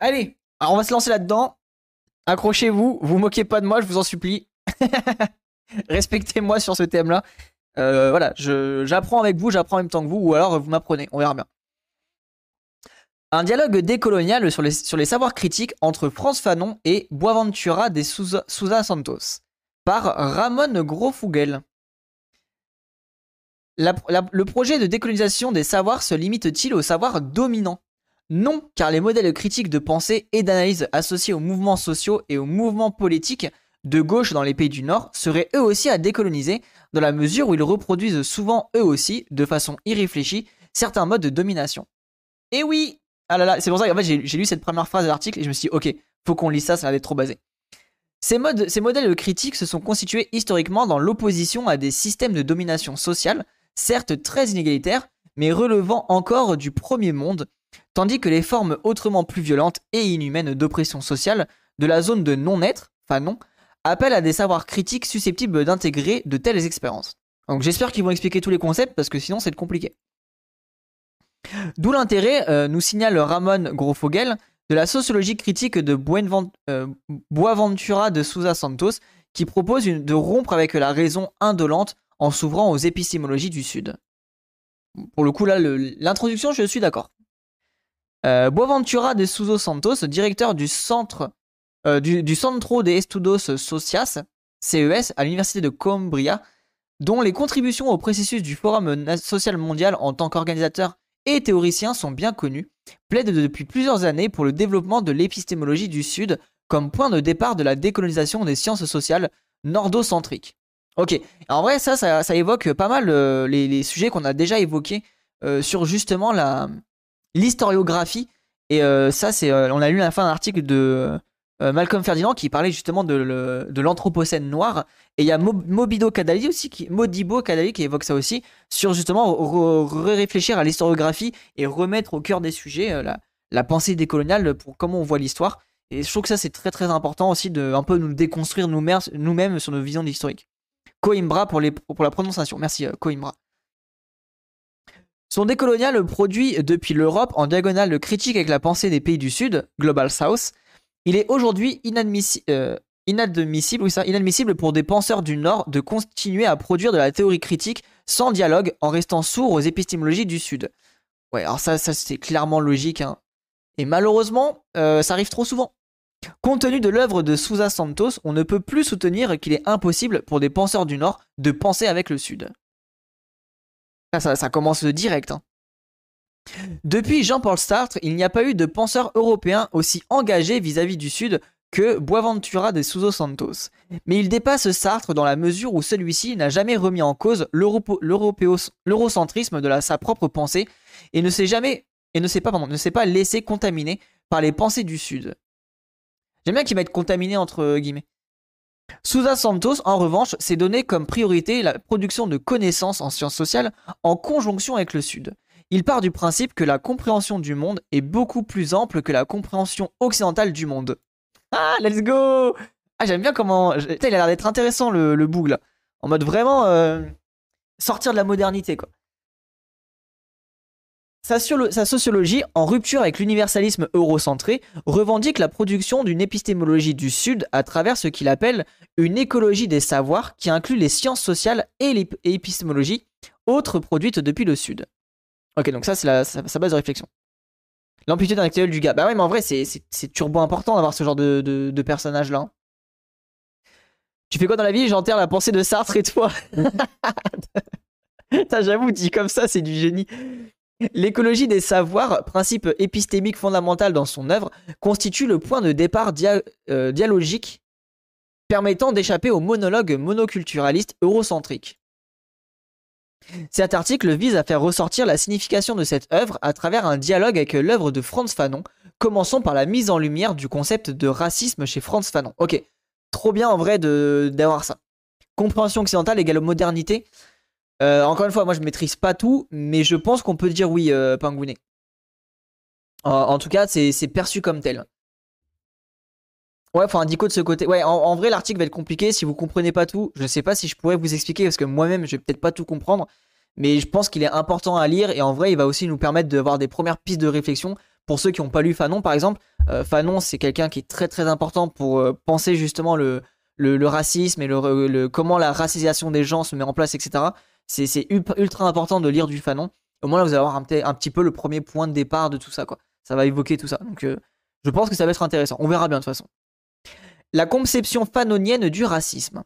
allez, on va se lancer là-dedans. Accrochez-vous, vous moquez pas de moi, je vous en supplie. Respectez-moi sur ce thème-là. Euh, voilà, j'apprends avec vous, j'apprends en même temps que vous, ou alors vous m'apprenez, on verra bien. Un dialogue décolonial sur les, sur les savoirs critiques entre France Fanon et Boaventura de Souza, Santos, par Ramon Grofugel. le projet de décolonisation des savoirs se limite-t-il aux savoirs dominants? Non, car les modèles critiques de pensée et d'analyse associés aux mouvements sociaux et aux mouvements politiques de gauche dans les pays du Nord seraient eux aussi à décoloniser, dans la mesure où ils reproduisent souvent eux aussi, de façon irréfléchie, certains modes de domination. Et oui Ah là là, c'est pour ça qu'en fait j'ai lu cette première phrase de l'article et je me suis dit, ok, faut qu'on lise ça, ça va être trop basé. Ces, modèles critiques se sont constitués historiquement dans l'opposition à des systèmes de domination sociale, certes très inégalitaires, mais relevant encore du premier monde, tandis que les formes autrement plus violentes et inhumaines d'oppression sociale de la zone de non-être, enfin non, appellent à des savoirs critiques susceptibles d'intégrer de telles expériences. Donc j'espère qu'ils vont expliquer tous les concepts parce que sinon c'est compliqué. D'où l'intérêt, euh, nous signale Ramon Grofogel, de la sociologie critique de euh, Boaventura de Souza Santos, qui propose de rompre avec la raison indolente en s'ouvrant aux épistémologies du Sud. Pour le coup, là, l'introduction, je suis d'accord. Euh, Boaventura de Souza Santos, directeur euh, du, Centro de Estudos Socias, CES, à l'université de Coimbra, dont les contributions au processus du Forum social mondial en tant qu'organisateur et théoricien sont bien connues, plaide depuis plusieurs années pour le développement de l'épistémologie du Sud comme point de départ de la décolonisation des sciences sociales nordocentriques. Ok, en vrai, ça, ça, évoque pas mal euh, les, sujets qu'on a déjà évoqués sur justement la l'historiographie. Et euh, ça, c'est, on a lu à la fin d'un article de Malcolm Ferdinand qui parlait justement de, de l'anthropocène noir. Et il y a Mobido Kadali aussi, qui, Kadali qui évoque ça aussi, sur justement réfléchir à l'historiographie et remettre au cœur des sujets la, la pensée décoloniale pour comment on voit l'histoire. Et je trouve que ça c'est très très important aussi de un peu nous déconstruire nous-mêmes sur nos visions d'historique. Coimbra pour, les, pour la prononciation. Merci euh, Coimbra. Son décolonial produit depuis l'Europe en diagonale critique avec la pensée des pays du Sud, Global South. Il est aujourd'hui euh, inadmissible, pour des penseurs du Nord de continuer à produire de la théorie critique sans dialogue en restant sourds aux épistémologies du Sud. Ouais, alors ça, c'est clairement logique. Hein. Et malheureusement, euh, ça arrive trop souvent. Compte tenu de l'œuvre de Souza Santos, on ne peut plus soutenir qu'il est impossible pour des penseurs du Nord de penser avec le Sud. Ça, commence direct. Hein. Depuis Jean-Paul Sartre, il n'y a pas eu de penseur européen aussi engagé vis-à-vis du Sud que Boaventura de Souza Santos. Mais il dépasse Sartre dans la mesure où celui-ci n'a jamais remis en cause l'eurocentrisme de sa propre pensée et ne s'est jamais et ne s'est pas, ne s'est pas laissé contaminer par les pensées du Sud. J'aime bien qu'il être contaminé entre guillemets. Souza Santos, en revanche, s'est donné comme priorité la production de connaissances en sciences sociales en conjonction avec le Sud. Il part du principe que la compréhension du monde est beaucoup plus ample que la compréhension occidentale du monde. Ah, let's go Ah, j'aime bien comment... il a l'air d'être intéressant le, le. En mode vraiment... Euh, sortir de la modernité, quoi. Sa, sociologie, en rupture avec l'universalisme eurocentré, revendique la production d'une épistémologie du Sud à travers ce qu'il appelle une écologie des savoirs qui inclut les sciences sociales et l'épistémologie, autres produites depuis le Sud. Ok, donc ça c'est sa, base de réflexion. L'amplitude intellectuelle du gars. Bah ouais, mais en vrai, c'est turbo important d'avoir ce genre de, de personnage-là. Hein. Tu fais quoi dans la vie? J'enterre la pensée de Sartre et toi? J'avoue, dit comme ça, c'est du génie. L'écologie des savoirs, principe épistémique fondamental dans son œuvre, constitue le point de départ euh, dialogique permettant d'échapper au monologue monoculturaliste eurocentrique. Cet article vise à faire ressortir la signification de cette œuvre à travers un dialogue avec l'œuvre de Franz Fanon, commençons par la mise en lumière du concept de racisme chez Franz Fanon. Ok, trop bien en vrai d'avoir ça. Compréhension occidentale égale modernité. Euh, encore une fois, moi je maîtrise pas tout, mais je pense qu'on peut dire oui, euh. En, tout cas, c'est perçu comme tel. Ouais, un dico de ce côté. Ouais, en, vrai, l'article va être compliqué si vous comprenez pas tout. Je sais pas si je pourrais vous expliquer parce que moi-même, je vais peut-être pas tout comprendre, mais je pense qu'il est important à lire et en vrai, il va aussi nous permettre d'avoir des premières pistes de réflexion pour ceux qui n'ont pas lu Fanon, par exemple, Euh, Fanon, c'est quelqu'un qui est très très important pour euh, penser justement le, racisme et le, comment la racisation des gens se met en place, etc. C'est ultra important de lire du Fanon. Au moins là, vous allez avoir un, petit peu le premier point de départ de tout ça, quoi. Ça va évoquer tout ça. Donc, euh, je pense que ça va être intéressant. On verra bien de toute façon. La conception fanonienne du racisme.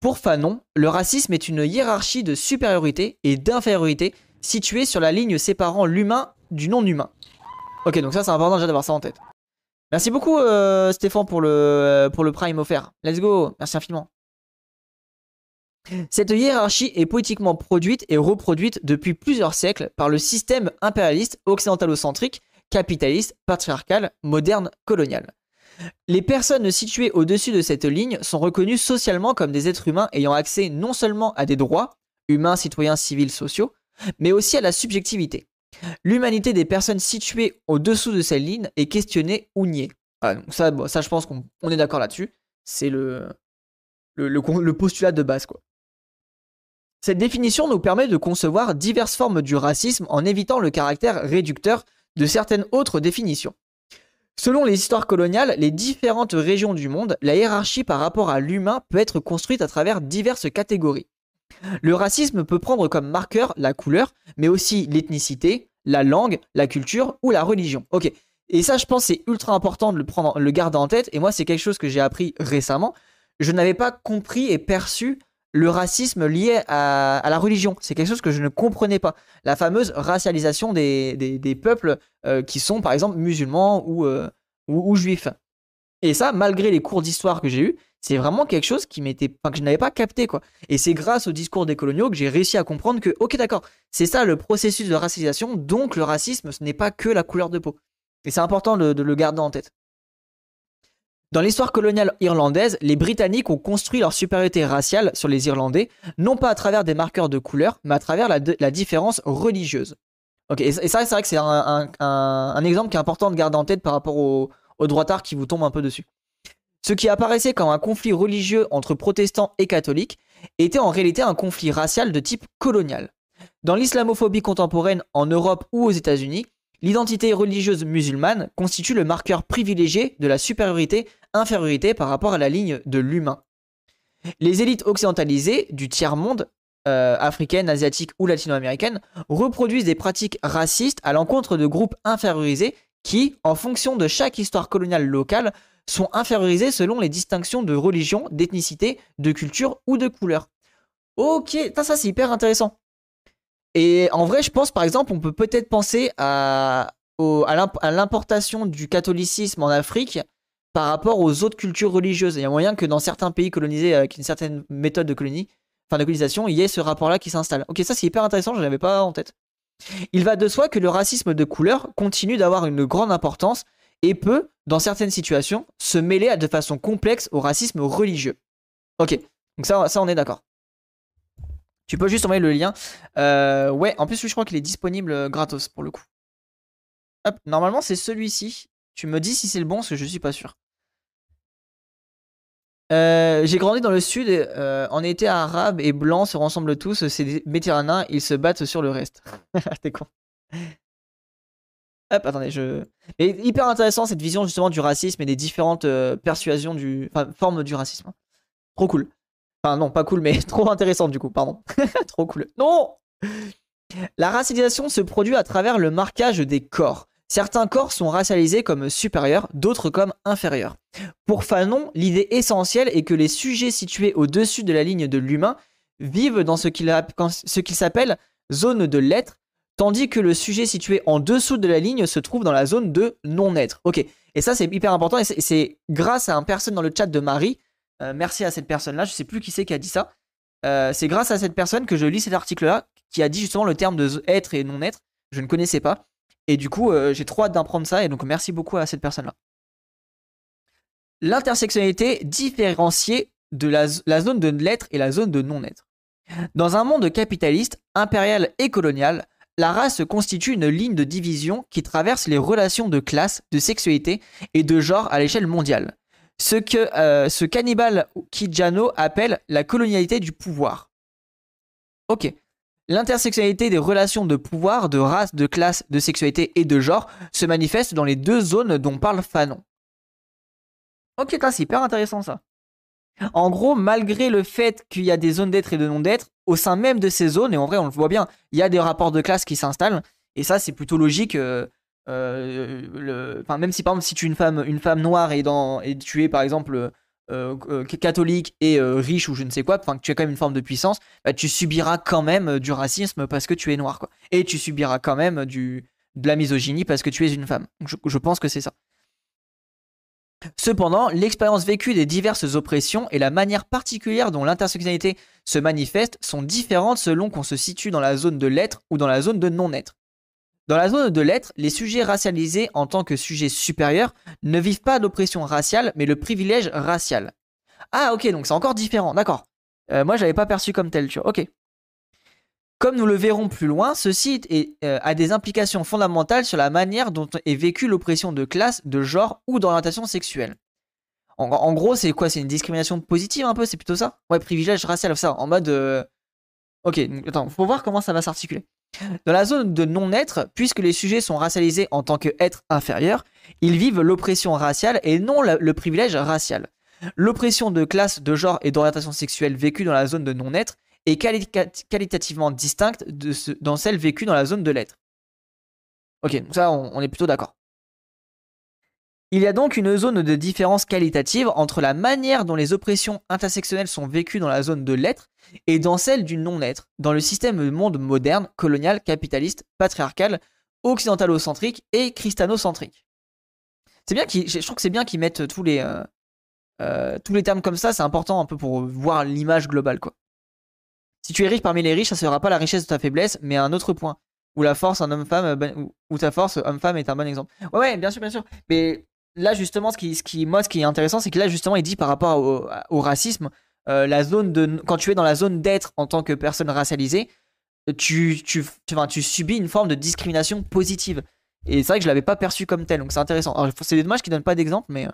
Pour Fanon, le racisme est une hiérarchie de supériorité et d'infériorité située sur la ligne séparant l'humain du non-humain. Ok, donc ça c'est important déjà d'avoir ça en tête. Merci beaucoup euh, Stéphane pour le, euh, pour le prime offert. Let's go, merci infiniment. Cette hiérarchie est politiquement produite et reproduite depuis plusieurs siècles par le système impérialiste occidentalocentrique, capitaliste, patriarcal, moderne, colonial. Les personnes situées au-dessus de cette ligne sont reconnues socialement comme des êtres humains ayant accès non seulement à des droits, humains, citoyens, civils, sociaux, mais aussi à la subjectivité. L'humanité des personnes situées au-dessous de cette ligne est questionnée ou niée. Ah, ça, ça, je pense qu'on est d'accord là-dessus. C'est le, le, le, postulat de base, quoi. Cette définition nous permet de concevoir diverses formes du racisme en évitant le caractère réducteur de certaines autres définitions. Selon les histoires coloniales, les différentes régions du monde, la hiérarchie par rapport à l'humain peut être construite à travers diverses catégories. Le racisme peut prendre comme marqueur la couleur, mais aussi l'ethnicité, la langue, la culture ou la religion. Ok. Et ça, je pense, c'est ultra important de prendre, le garder en tête. Et moi, c'est quelque chose que j'ai appris récemment. Je n'avais pas compris et perçu le racisme lié à, la religion. C'est quelque chose que je ne comprenais pas. La fameuse racialisation des, peuples euh, qui sont, par exemple, musulmans euh, ou, juifs. Et ça, malgré les cours d'histoire que j'ai eus, c'est vraiment quelque chose qui m'était, que je n'avais pas capté quoi. Et c'est grâce au discours des coloniaux que j'ai réussi à comprendre que, ok d'accord, c'est ça le processus de racialisation, donc le racisme ce n'est pas que la couleur de peau. Et c'est important de, le garder en tête. Dans l'histoire coloniale irlandaise, les Britanniques ont construit leur supériorité raciale sur les Irlandais, non pas à travers des marqueurs de couleur, mais à travers la, différence religieuse. Ok, et, ça, c'est vrai que c'est un, exemple qui est important de garder en tête par rapport au, au droit art qui vous tombe un peu dessus. Ce qui apparaissait comme un conflit religieux entre protestants et catholiques était en réalité un conflit racial de type colonial. Dans l'islamophobie contemporaine en Europe ou aux États-Unis, l'identité religieuse musulmane constitue le marqueur privilégié de la supériorité-infériorité par rapport à la ligne de l'humain. Les élites occidentalisées du tiers-monde, euh, africaines, asiatiques ou latino-américaines, reproduisent des pratiques racistes à l'encontre de groupes infériorisés qui, en fonction de chaque histoire coloniale locale, sont infériorisés selon les distinctions de religion, d'ethnicité, de culture ou de couleur. Ok, ça c'est hyper intéressant. Et en vrai, je pense par exemple, on peut peut-être penser à, l'importation du catholicisme en Afrique par rapport aux autres cultures religieuses. Il y a moyen que dans certains pays colonisés avec une certaine méthode de colonie, enfin de colonisation, il y ait ce rapport-là qui s'installe. Ok, ça c'est hyper intéressant, je l'avais pas en tête. Il va de soi que le racisme de couleur continue d'avoir une grande importance et peut, dans certaines situations, se mêler de façon complexe au racisme religieux. Ok, donc ça, ça on est d'accord. Tu peux juste envoyer le lien. Euh, ouais, en plus, je crois qu'il est disponible euh, gratos pour le coup. Hop, normalement, c'est celui-ci. Tu me dis si c'est le bon, parce que je suis pas sûr. Euh, j'ai grandi dans le sud, en été arabe et blanc se rassemblent tous, c'est des méditerranéens, ils se battent sur le reste. T'es con. Hop, attendez, je. Mais hyper intéressant cette vision justement du racisme et des différentes persuasions du. Enfin, formes du racisme. Hein. Trop cool. Enfin, non, pas cool, mais trop intéressant du coup, pardon. trop cool. Non La racialisation se produit à travers le marquage des corps. Certains corps sont racialisés comme supérieurs, d'autres comme inférieurs. Pour Fanon, l'idée essentielle est que les sujets situés au-dessus de la ligne de l'humain vivent dans ce qu'il s'appelle zone de l'être tandis que le sujet situé en dessous de la ligne se trouve dans la zone de non-être. Ok, et ça c'est hyper important, et c'est grâce à un personne dans le chat de Marie, euh, merci à cette personne-là, je sais plus qui c'est qui a dit ça, euh, c'est grâce à cette personne que je lis cet article-là, qui a dit justement le terme de être et non-être, je ne connaissais pas, et du coup euh, j'ai trop hâte d'apprendre ça, et donc merci beaucoup à cette personne-là. L'intersectionnalité différenciée de la, la zone de l'être et la zone de non-être. Dans un monde capitaliste, impérial et colonial, la race constitue une ligne de division qui traverse les relations de classe, de sexualité et de genre à l'échelle mondiale. Ce que euh, ce cannibale Kijano appelle la colonialité du pouvoir. Ok. L'intersectionnalité des relations de pouvoir, de race, de classe, de sexualité et de genre se manifeste dans les deux zones dont parle Fanon. Ok, c'est hyper intéressant ça. En gros, malgré le fait qu'il y a des zones d'être et de non-d'être, au sein même de ces zones, et en vrai on le voit bien, il y a des rapports de classe qui s'installent, et ça c'est plutôt logique. Euh, euh, même si par exemple si tu es une femme, une femme noire et, tu es par exemple euh, catholique et riche ou je ne sais quoi, enfin que tu as quand même une forme de puissance, bah, tu subiras quand même du racisme parce que tu es noir, quoi. Et tu subiras quand même de la misogynie parce que tu es une femme. je pense que c'est ça. Cependant, l'expérience vécue des diverses oppressions et la manière particulière dont l'intersectionnalité se manifeste sont différentes selon qu'on se situe dans la zone de l'être ou dans la zone de non-être. Dans la zone de l'être, les sujets racialisés en tant que sujets supérieurs ne vivent pas d'oppression raciale, mais le privilège racial. Ah ok, donc c'est encore différent, d'accord. Euh, moi j'avais pas perçu comme tel, tu vois, ok. Comme nous le verrons plus loin, ceci euh, a des implications fondamentales sur la manière dont est vécue l'oppression de classe, de genre ou d'orientation sexuelle. En, gros, c'est quoi C'est une discrimination positive un peu C'est plutôt ça? Ouais, privilège racial, ça, en mode... Euh, ok, attends, faut voir comment ça va s'articuler. Dans la zone de non-être, puisque les sujets sont racialisés en tant qu'êtres inférieurs, ils vivent l'oppression raciale et non le privilège racial. L'oppression de classe, de genre et d'orientation sexuelle vécue dans la zone de non-être est qualitativement distincte de dans celle vécue dans la zone de l'être. Ok, donc ça, on, est plutôt d'accord. Il y a donc une zone de différence qualitative entre la manière dont les oppressions intersectionnelles sont vécues dans la zone de l'être et dans celle du non-être, dans le système de monde moderne, colonial, capitaliste, patriarcal, occidentalocentrique et christianocentrique. C'est bien je trouve que c'est bien qu'ils mettent tous les, euh, euh, tous les termes comme ça, c'est important un peu pour voir l'image globale, quoi. Si tu es riche parmi les riches, ça ne sera pas la richesse de ta faiblesse, mais un autre point. Où la force, un homme-femme, ben, ou ta force, homme-femme est un bon exemple. Ouais, ouais, bien sûr, bien sûr. Mais là, justement, ce qui, moi, ce qui est intéressant, c'est que là, justement, il dit par rapport au, racisme, euh, quand tu es dans la zone d'être en tant que personne racialisée, tu, subis une forme de discrimination positive. Et c'est vrai que je l'avais pas perçu comme tel, donc c'est intéressant. C'est dommage qu'il donne pas d'exemple, mais. Euh,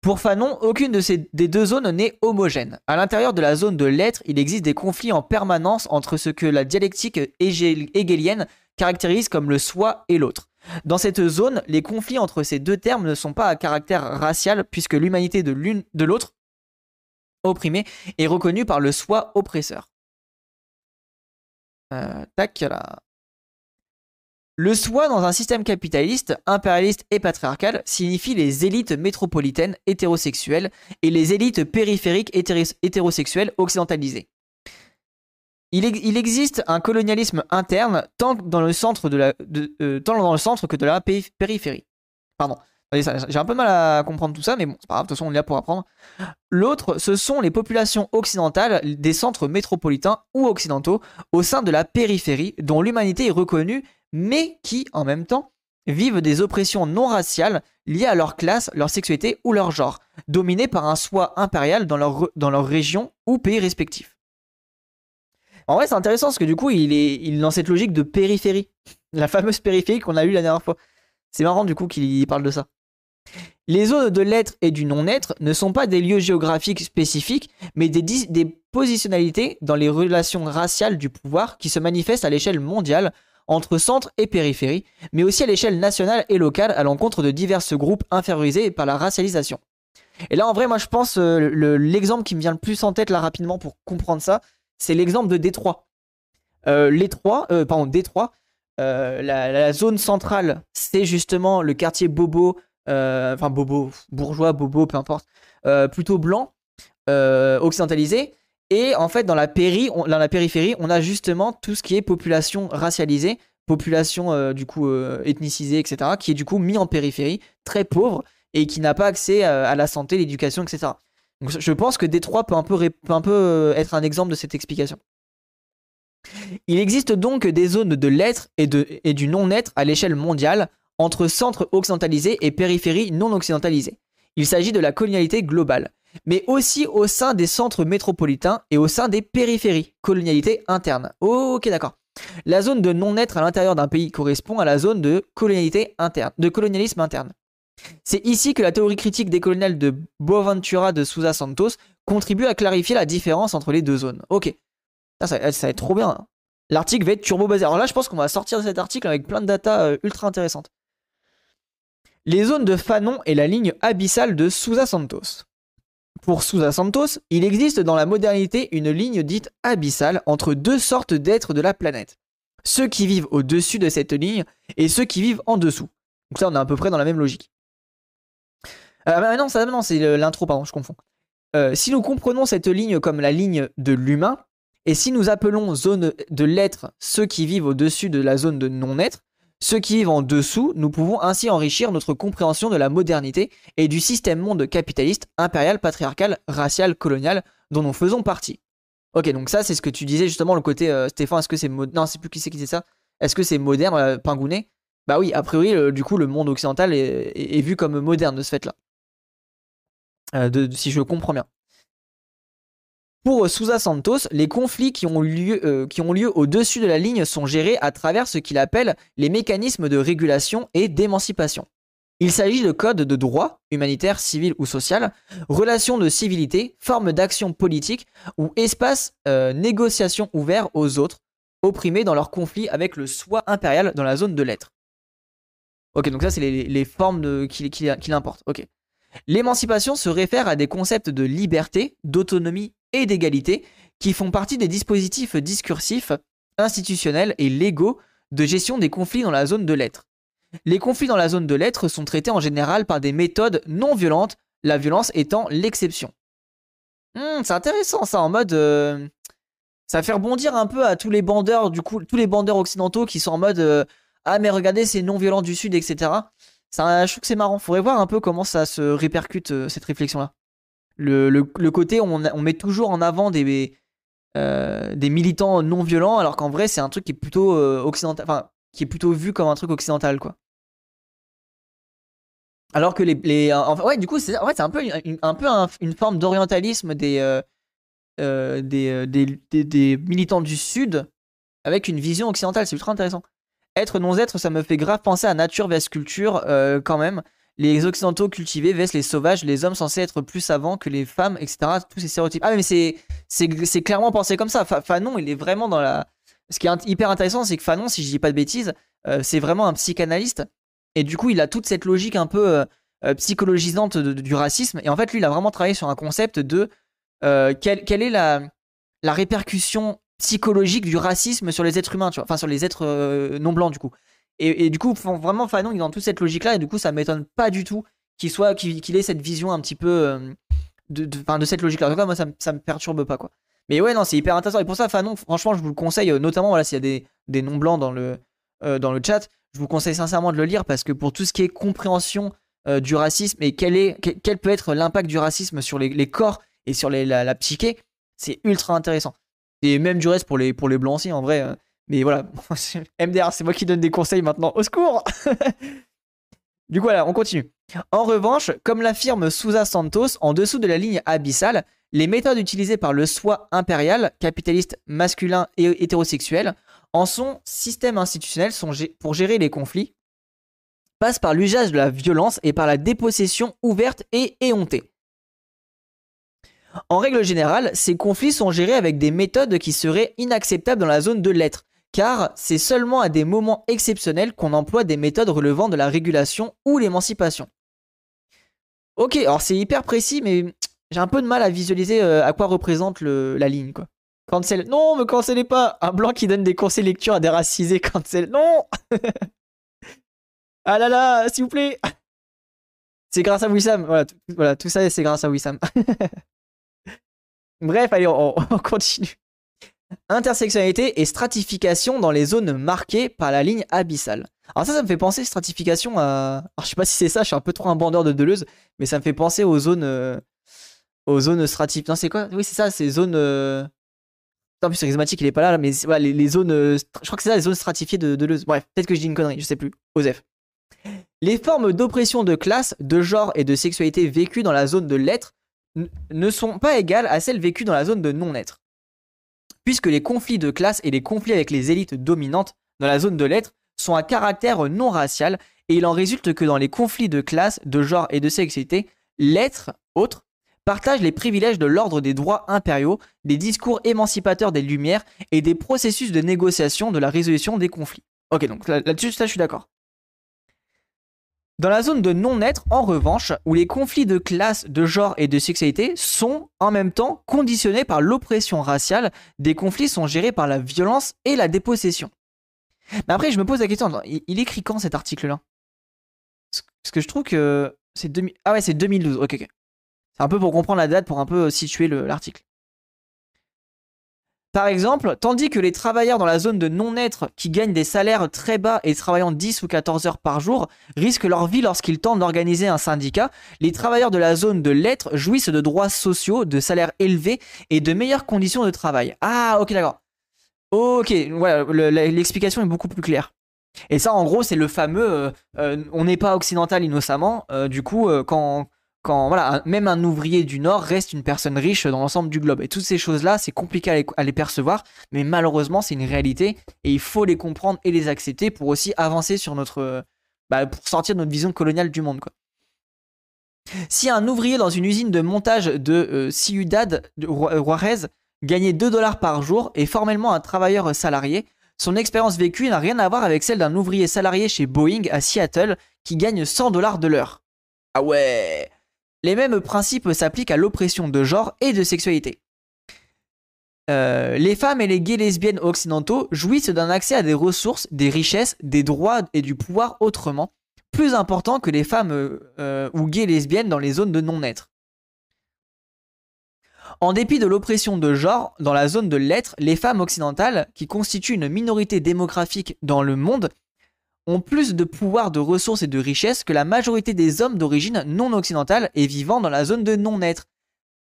pour Fanon, aucune des deux zones n'est homogène. À l'intérieur de la zone de l'être, il existe des conflits en permanence entre ce que la dialectique hegelienne caractérise comme le soi et l'autre. Dans cette zone, les conflits entre ces deux termes ne sont pas à caractère racial puisque l'humanité de l'une de l'autre, opprimée, est reconnue par le soi oppresseur. Euh. Le soi dans un système capitaliste, impérialiste et patriarcal signifie les élites métropolitaines hétérosexuelles et les élites périphériques hétérosexuelles occidentalisées. Il, existe un colonialisme interne tant dans le centre, euh, que de la périphérie. Pardon. J'ai un peu mal à comprendre tout ça, mais bon, c'est pas grave, de toute façon, on est là pour apprendre. L'autre, ce sont les populations occidentales des centres métropolitains ou occidentaux au sein de la périphérie, dont l'humanité est reconnue mais qui, en même temps, vivent des oppressions non raciales liées à leur classe, leur sexualité ou leur genre, dominées par un soi impérial dans leur, dans leur région ou pays respectifs. En vrai, c'est intéressant parce que du coup, il est, dans cette logique de périphérie. La fameuse périphérie qu'on a eue la dernière fois. C'est marrant du coup qu'il parle de ça. Les zones de l'être et du non-être ne sont pas des lieux géographiques spécifiques, mais des, des positionnalités dans les relations raciales du pouvoir qui se manifestent à l'échelle mondiale entre centre et périphérie, mais aussi à l'échelle nationale et locale à l'encontre de divers groupes infériorisés par la racialisation. Et là, en vrai, moi, je pense euh, l'exemple qui me vient le plus en tête là rapidement pour comprendre ça, c'est l'exemple de Détroit. Euh, euh, pardon, Détroit, euh, la, zone centrale, c'est justement le quartier bobo, enfin bobo, bourgeois, bobo, peu importe, plutôt blanc, occidentalisé. Et en fait, dans la, dans la périphérie, on a justement tout ce qui est population racialisée, population du coup ethnicisée, etc., qui est du coup mis en périphérie, très pauvre, et qui n'a pas accès à la santé, l'éducation, etc. Je pense que Détroit peut un peu, peu être un exemple de cette explication. Il existe donc des zones de l'être et, du non-être à l'échelle mondiale, entre centres occidentalisés et périphéries non occidentalisées. Il s'agit de la colonialité globale mais aussi au sein des centres métropolitains et au sein des périphéries, colonialité interne. ok, d'accord. La zone de non-être à l'intérieur d'un pays correspond à la zone de colonialisme interne. C'est ici que la théorie critique décoloniale de Boaventura de Souza Santos contribue à clarifier la différence entre les deux zones. Ok. Ça, va être trop bien. Hein. L'article va être turbo basé. Alors là, je pense qu'on va sortir de cet article avec plein de data euh, ultra intéressantes. Les zones de Fanon et la ligne abyssale de Sousa Santos. Pour Sousa Santos, il existe dans la modernité une ligne dite abyssale entre deux sortes d'êtres de la planète. Ceux qui vivent au-dessus de cette ligne et ceux qui vivent en dessous. Donc ça, on est à peu près dans la même logique. Euh, non, c'est l'intro, pardon, je confonds. Euh, si nous comprenons cette ligne comme la ligne de l'humain, et si nous appelons zone de l'être ceux qui vivent au-dessus de la zone de non-être, ceux qui vivent en dessous, nous pouvons ainsi enrichir notre compréhension de la modernité et du système monde capitaliste, impérial, patriarcal, racial, colonial, dont nous faisons partie. Ok, donc ça, c'est ce que tu disais justement, le côté euh, Stéphane, est-ce que c'est Non, c'est plus qui c'est qui disait ça? Est-ce que c'est moderne, euh, Pingounet? Bah oui, a priori, du coup, le monde occidental est, vu comme moderne de ce fait-là. Euh, si je comprends bien. Pour Sousa Santos, les conflits qui ont lieu, euh, lieu au-dessus de la ligne sont gérés à travers ce qu'il appelle les mécanismes de régulation et d'émancipation. Il s'agit de codes de droit, humanitaire, civil ou social, relations de civilité, formes d'action politique ou espaces euh, négociation ouverts aux autres, opprimés dans leur conflit avec le soi impérial dans la zone de l'être. Ok, donc ça c'est les, formes qui, qui, qui l'importent. Ok. L'émancipation se réfère à des concepts de liberté, d'autonomie et d'égalité qui font partie des dispositifs discursifs, institutionnels et légaux de gestion des conflits dans la zone de l'être. Les conflits dans la zone de l'être sont traités en général par des méthodes non violentes, la violence étant l'exception. Hmm, c'est intéressant ça, en mode... Euh, ça fait rebondir un peu à tous les bandeurs, du coup, tous les bandeurs occidentaux qui sont en mode... Euh, ah mais regardez, c'est non violent du Sud, etc. Je trouve que c'est marrant. Faudrait voir un peu comment ça se répercute, euh, cette réflexion-là. Le, côté, on, on, met toujours en avant des, euh, des militants non violents, alors qu'en vrai, c'est un truc qui est plutôt euh, occidental, enfin, qui est plutôt vu comme un truc occidental, quoi. Alors que les, ouais, du coup, c'est en un peu, une, un peu une forme d'orientalisme des, des, militants du Sud avec une vision occidentale. C'est ultra intéressant. Être non-être, ça me fait grave penser à nature vs culture euh, quand même. Les occidentaux cultivés vs les sauvages, les hommes censés être plus savants que les femmes, etc. Tous ces stéréotypes. Ah mais c'est c'est clairement pensé comme ça. Fanon, il est vraiment dans la. Ce qui est hyper intéressant, c'est que Fanon, si je dis pas de bêtises, euh, c'est vraiment un psychanalyste. Et du coup, il a toute cette logique un peu euh, psychologisante du racisme. Et en fait, lui, il a vraiment travaillé sur un concept de quelle, est la répercussion psychologique du racisme sur les êtres humains, enfin sur les êtres euh, non blancs du coup. Et, du coup, vraiment, Fanon il est dans toute cette logique-là, et du coup, ça m'étonne pas du tout qu'il soit, qu'il ait cette vision un petit peu euh, de, de, de, cette logique-là. En tout cas, moi, ça, ça me perturbe pas, quoi. Mais ouais, non, c'est hyper intéressant. Et pour ça, Fanon, franchement, je vous le conseille, euh, notamment, voilà, s'il y a des, non blancs dans le, dans le chat, je vous conseille sincèrement de le lire parce que pour tout ce qui est compréhension du racisme et quel, est, quel, peut être l'impact du racisme sur les, corps et sur la psyché, c'est ultra intéressant. Et même du reste pour les, pour les blancs aussi, en vrai. Hein. Mais voilà, MDR, c'est moi qui donne des conseils maintenant. Au secours Du coup, voilà, on continue. En revanche, comme l'affirme Sousa Santos, en dessous de la ligne abyssale, les méthodes utilisées par le soi impérial, capitaliste masculin et hétérosexuel, en son système institutionnel sont pour gérer les conflits, passent par l'usage de la violence et par la dépossession ouverte et éhontée. En règle générale, ces conflits sont gérés avec des méthodes qui seraient inacceptables dans la zone de l'être, car c'est seulement à des moments exceptionnels qu'on emploie des méthodes relevant de la régulation ou l'émancipation. Ok, alors c'est hyper précis, mais j'ai un peu de mal à visualiser euh, à quoi représente la ligne, quoi. Cancel. Non, me cancellez pas Un blanc qui donne des conseils lecture à des racisés, cancel. Non Ah là là, s'il vous plaît C'est grâce à Wissam. Voilà, voilà tout ça, c'est grâce à Wissam. Bref, allez, on, continue. Intersectionnalité et stratification dans les zones marquées par la ligne abyssale. Alors ça, ça me fait penser stratification à... Alors je sais pas si c'est ça, je suis un peu trop un bandeur de Deleuze, mais ça me fait penser aux zones... Euh, aux zones stratifiées. Non, c'est quoi? Oui, c'est ça, ces zones... Euh... Non, plus charismatique, il est pas là, mais voilà, les, zones... Euh, je crois que c'est ça, les zones stratifiées de Deleuze. Bref, peut-être que je dis une connerie, je sais plus. Osef. Les formes d'oppression de classe, de genre et de sexualité vécues dans la zone de l'être ne sont pas égales à celles vécues dans la zone de non-être. Puisque les conflits de classe et les conflits avec les élites dominantes dans la zone de l'être sont à caractère non racial, et il en résulte que dans les conflits de classe, de genre et de sexualité, l'être, autre, partagent les privilèges de l'ordre des droits impériaux, des discours émancipateurs des Lumières et des processus de négociation de la résolution des conflits. Ok, donc là-dessus, je suis d'accord. Dans la zone de non-être, en revanche, où les conflits de classe, de genre et de sexualité sont en même temps conditionnés par l'oppression raciale, des conflits sont gérés par la violence et la dépossession. Mais après, je me pose la question, il, écrit quand cet article-là? Parce que je trouve que c'est ah ouais, c'est 2012. Ok, ok. C'est un peu pour comprendre la date, pour un peu situer l'article. Par exemple, tandis que les travailleurs dans la zone de non-être qui gagnent des salaires très bas et travaillant 10 ou 14 heures par jour risquent leur vie lorsqu'ils tentent d'organiser un syndicat, les travailleurs de la zone de l'être jouissent de droits sociaux, de salaires élevés et de meilleures conditions de travail. Ah, ok, d'accord. Ok, voilà, l'explication est beaucoup plus claire. Et ça, en gros, c'est le fameux euh, euh, on n'est pas occidental innocemment. Euh, du coup, quand, quand voilà, même un ouvrier du Nord reste une personne riche dans l'ensemble du globe. Et toutes ces choses-là, c'est compliqué à les, percevoir, mais malheureusement, c'est une réalité et il faut les comprendre et les accepter pour aussi avancer sur notre, bah, pour sortir de notre vision coloniale du monde, quoi. Si un ouvrier dans une usine de montage de Ciudad de Juarez Gagner 2 dollars par jour et formellement un travailleur salarié, son expérience vécue n'a rien à voir avec celle d'un ouvrier salarié chez Boeing à Seattle qui gagne 100 dollars de l'heure. Ah ouais Les mêmes principes s'appliquent à l'oppression de genre et de sexualité. Euh, les femmes et les gays lesbiennes occidentaux jouissent d'un accès à des ressources, des richesses, des droits et du pouvoir autrement, plus important que les femmes euh, ou gays lesbiennes dans les zones de non-être. En dépit de l'oppression de genre dans la zone de l'être, les femmes occidentales, qui constituent une minorité démographique dans le monde, ont plus de pouvoir, de ressources et de richesses que la majorité des hommes d'origine non occidentale et vivant dans la zone de non-être.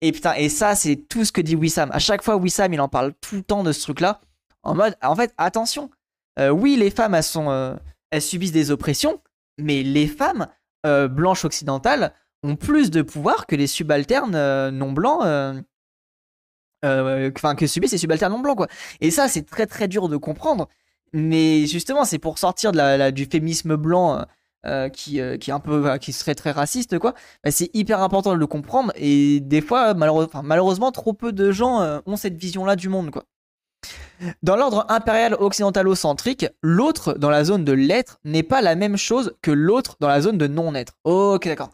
Et putain, et ça, c'est tout ce que dit Wissam. À chaque fois, Wissam, il en parle tout le temps de ce truc-là. En mode, en fait, attention. Euh, oui, les femmes, euh, elles subissent des oppressions, mais les femmes euh, blanches occidentales ont plus de pouvoir que les subalternes non blancs enfin que subissent ces subalternes non blancs quoi. Et ça c'est très très dur de comprendre, mais justement c'est pour sortir de la, du féminisme blanc. Euh, euh, qui, qui est un peu qui serait très raciste quoi bah, c'est hyper important de le comprendre et des fois malheureusement trop peu de gens ont cette vision là du monde quoi dans l'ordre impérial occidentalocentrique, l'autre dans la zone de l'être n'est pas la même chose que l'autre dans la zone de non-être. Ok, d'accord.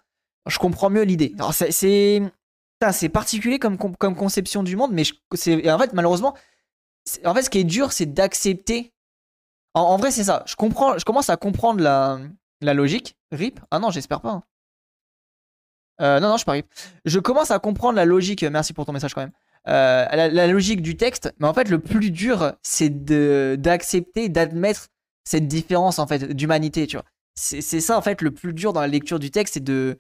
Je comprends mieux l'idée. C'est c'est particulier comme, comme conception du monde, mais c'est en fait malheureusement, en fait ce qui est dur, c'est d'accepter. En, vrai, c'est ça. Je comprends, je commence à comprendre la, la logique. Rip? Ah non, j'espère pas. Hein. Euh, non, non, je rip. Je commence à comprendre la logique. Merci pour ton message quand même. Euh, la, logique du texte, mais en fait, le plus dur, c'est d'accepter, d'admettre cette différence en fait d'humanité. Tu vois. C'est ça en fait le plus dur dans la lecture du texte, c'est de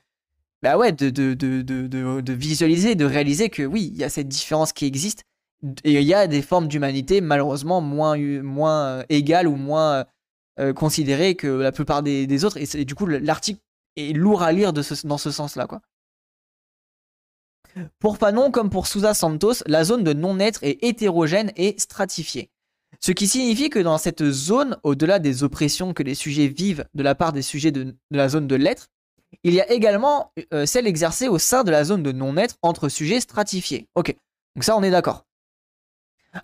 bah ouais, de, de, de, de, visualiser, de réaliser que oui, il y a cette différence qui existe. Et il y a des formes d'humanité malheureusement moins, euh, égales ou moins euh, considérées que la plupart des, autres. Et, du coup, l'article est lourd à lire dans ce sens-là. quoi. Pour Fanon, comme pour Sousa Santos, la zone de non-être est hétérogène et stratifiée. Ce qui signifie que dans cette zone, au-delà des oppressions que les sujets vivent de la part des sujets de la zone de l'être, il y a également euh, celle exercée au sein de la zone de non-être entre sujets stratifiés. Ok, donc ça on est d'accord.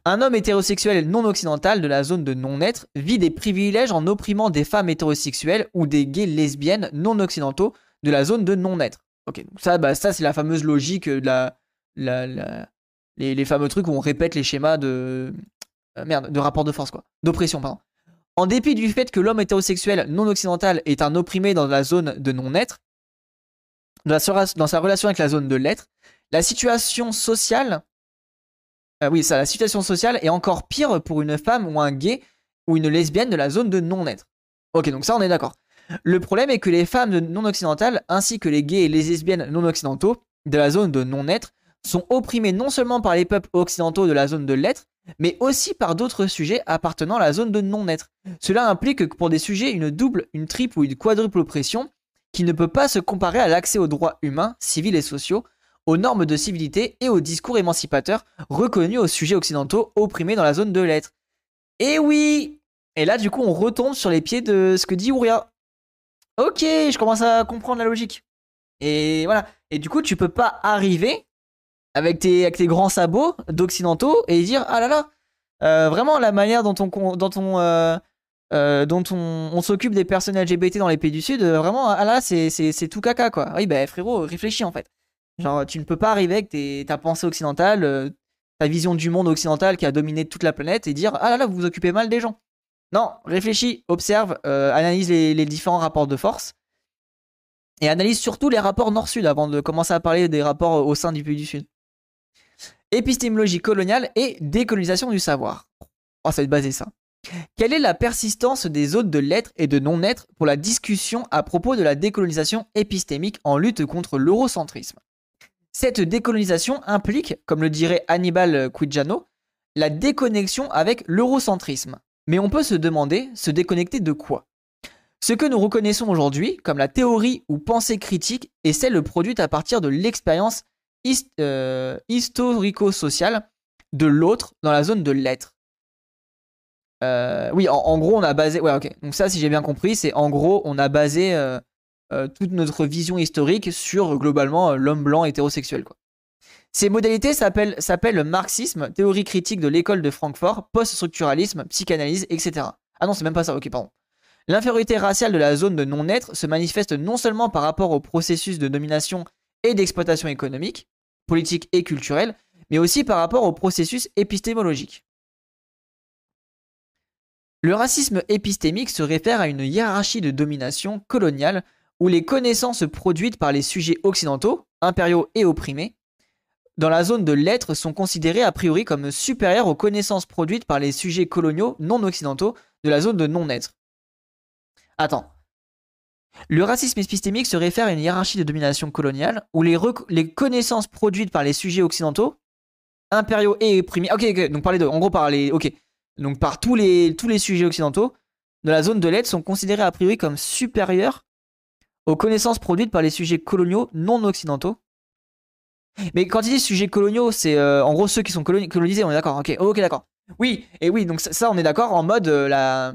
Un homme hétérosexuel non occidental de la zone de non-être vit des privilèges en opprimant des femmes hétérosexuelles ou des gays lesbiennes non occidentaux de la zone de non-être. Ok, bah, ça c'est la fameuse logique la, les, fameux trucs où on répète les schémas de euh, merde, de rapport de force quoi, d'oppression pardon. En dépit du fait que l'homme hétérosexuel non occidental est un opprimé dans la zone de non-être, dans, sa relation avec la zone de l'être, la situation sociale, euh, oui, ça, la situation sociale est encore pire pour une femme ou un gay ou une lesbienne de la zone de non-être. Ok, donc ça, on est d'accord. Le problème est que les femmes non occidentales, ainsi que les gays et les lesbiennes non occidentaux de la zone de non-être, sont opprimés non seulement par les peuples occidentaux de la zone de l'être, mais aussi par d'autres sujets appartenant à la zone de non-être. Cela implique que pour des sujets, une double, une triple ou une quadruple oppression qui ne peut pas se comparer à l'accès aux droits humains, civils et sociaux, aux normes de civilité et aux discours émancipateurs reconnus aux sujets occidentaux opprimés dans la zone de l'être. Et oui Et là, du coup, on retombe sur les pieds de ce que dit Ouria. Ok, je commence à comprendre la logique. Et voilà. Et du coup, tu peux pas arriver avec tes, grands sabots d'occidentaux et dire ah là là, euh, vraiment la manière dont on, on, euh, euh, dont on, s'occupe des personnes LGBT dans les pays du Sud, vraiment ah là c'est, tout caca quoi. Oui, bah frérot, réfléchis en fait. Genre, tu ne peux pas arriver avec tes, ta pensée occidentale, ta vision du monde occidental qui a dominé toute la planète et dire ah là là, vous vous occupez mal des gens. Non, réfléchis, observe, analyse les, différents rapports de force et analyse surtout les rapports nord-sud avant de commencer à parler des rapports au sein du pays du Sud. Épistémologie coloniale et décolonisation du savoir. Oh, ça va être basé ça. Quelle est la persistance des hôtes de lettres et de non-être pour la discussion à propos de la décolonisation épistémique en lutte contre l'eurocentrisme? Cette décolonisation implique, comme le dirait Hannibal Quijano, la déconnexion avec l'eurocentrisme. Mais on peut se demander, se déconnecter de quoi? Ce que nous reconnaissons aujourd'hui comme la théorie ou pensée critique est celle produite à partir de l'expérience euh, historico-social de l'autre dans la zone de l'être. Euh, oui, en, gros, on a basé. Ouais, ok. Donc, ça, si j'ai bien compris, c'est en gros, on a basé euh, toute notre vision historique sur globalement l'homme blanc hétérosexuel. Ces modalités s'appellent le marxisme, théorie critique de l'école de Francfort, post-structuralisme, psychanalyse, etc. Ah non, c'est même pas ça, ok, pardon. L'infériorité raciale de la zone de non-être se manifeste non seulement par rapport au processus de domination et d'exploitation économique, politique et culturelle, mais aussi par rapport au processus épistémologique. Le racisme épistémique se réfère à une hiérarchie de domination coloniale où les connaissances produites par les sujets occidentaux, impériaux et opprimés, dans la zone de l'être sont considérées a priori comme supérieures aux connaissances produites par les sujets coloniaux non occidentaux de la zone de non-être. Attends, le racisme épistémique se réfère à une hiérarchie de domination coloniale où les, connaissances produites par les sujets occidentaux, impériaux et opprimés, ok, ok, donc par les deux, en gros par les, ok, donc par tous les, tous les sujets occidentaux de la zone de l'aide sont considérés a priori comme supérieurs aux connaissances produites par les sujets coloniaux non occidentaux. Mais quand il dit sujets coloniaux, c'est euh, en gros ceux qui sont colonisés, on est d'accord, ok, ok, d'accord. Oui, et oui, donc ça, on est d'accord en mode euh,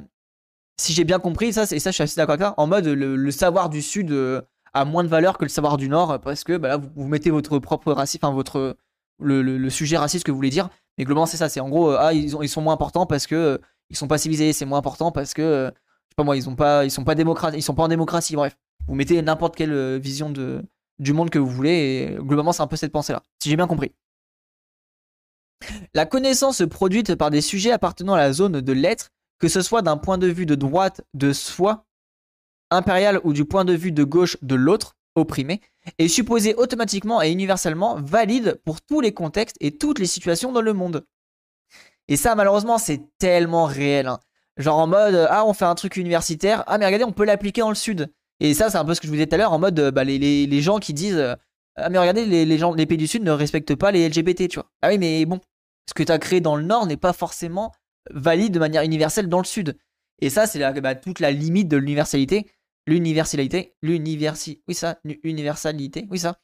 si j'ai bien compris, ça, et ça, je suis assez d'accord avec ça, en mode le, savoir du Sud euh, a moins de valeur que le savoir du Nord, parce que bah, là, vous, mettez votre propre racisme, enfin, votre, le, sujet raciste que vous voulez dire. Mais globalement, c'est ça, c'est en gros, ah, ils, sont moins importants parce que ils sont pas civilisés, c'est moins important parce que, je sais pas moi, ils, ont pas, ils sont pas ils sont pas en démocratie, bref. Vous mettez n'importe quelle vision de, du monde que vous voulez, et globalement, c'est un peu cette pensée-là, si j'ai bien compris. La connaissance produite par des sujets appartenant à la zone de l'être que ce soit d'un point de vue de droite de soi, impérial ou du point de vue de gauche de l'autre, opprimé, est supposé automatiquement et universellement valide pour tous les contextes et toutes les situations dans le monde. Et ça, malheureusement, c'est tellement réel. Hein. Genre en mode, ah, on fait un truc universitaire, ah, mais regardez, on peut l'appliquer dans le sud. Et ça, c'est un peu ce que je vous disais tout à l'heure, en mode, bah, les, gens qui disent, ah, mais regardez, les, gens, les pays du sud ne respectent pas les LGBT, tu vois. Ah oui, mais bon, ce que tu as créé dans le nord n'est pas forcément valide de manière universelle dans le Sud. Et ça, c'est bah, toute la limite de l'universalité. L'universalité, l'universi, oui ça, universalité, oui ça.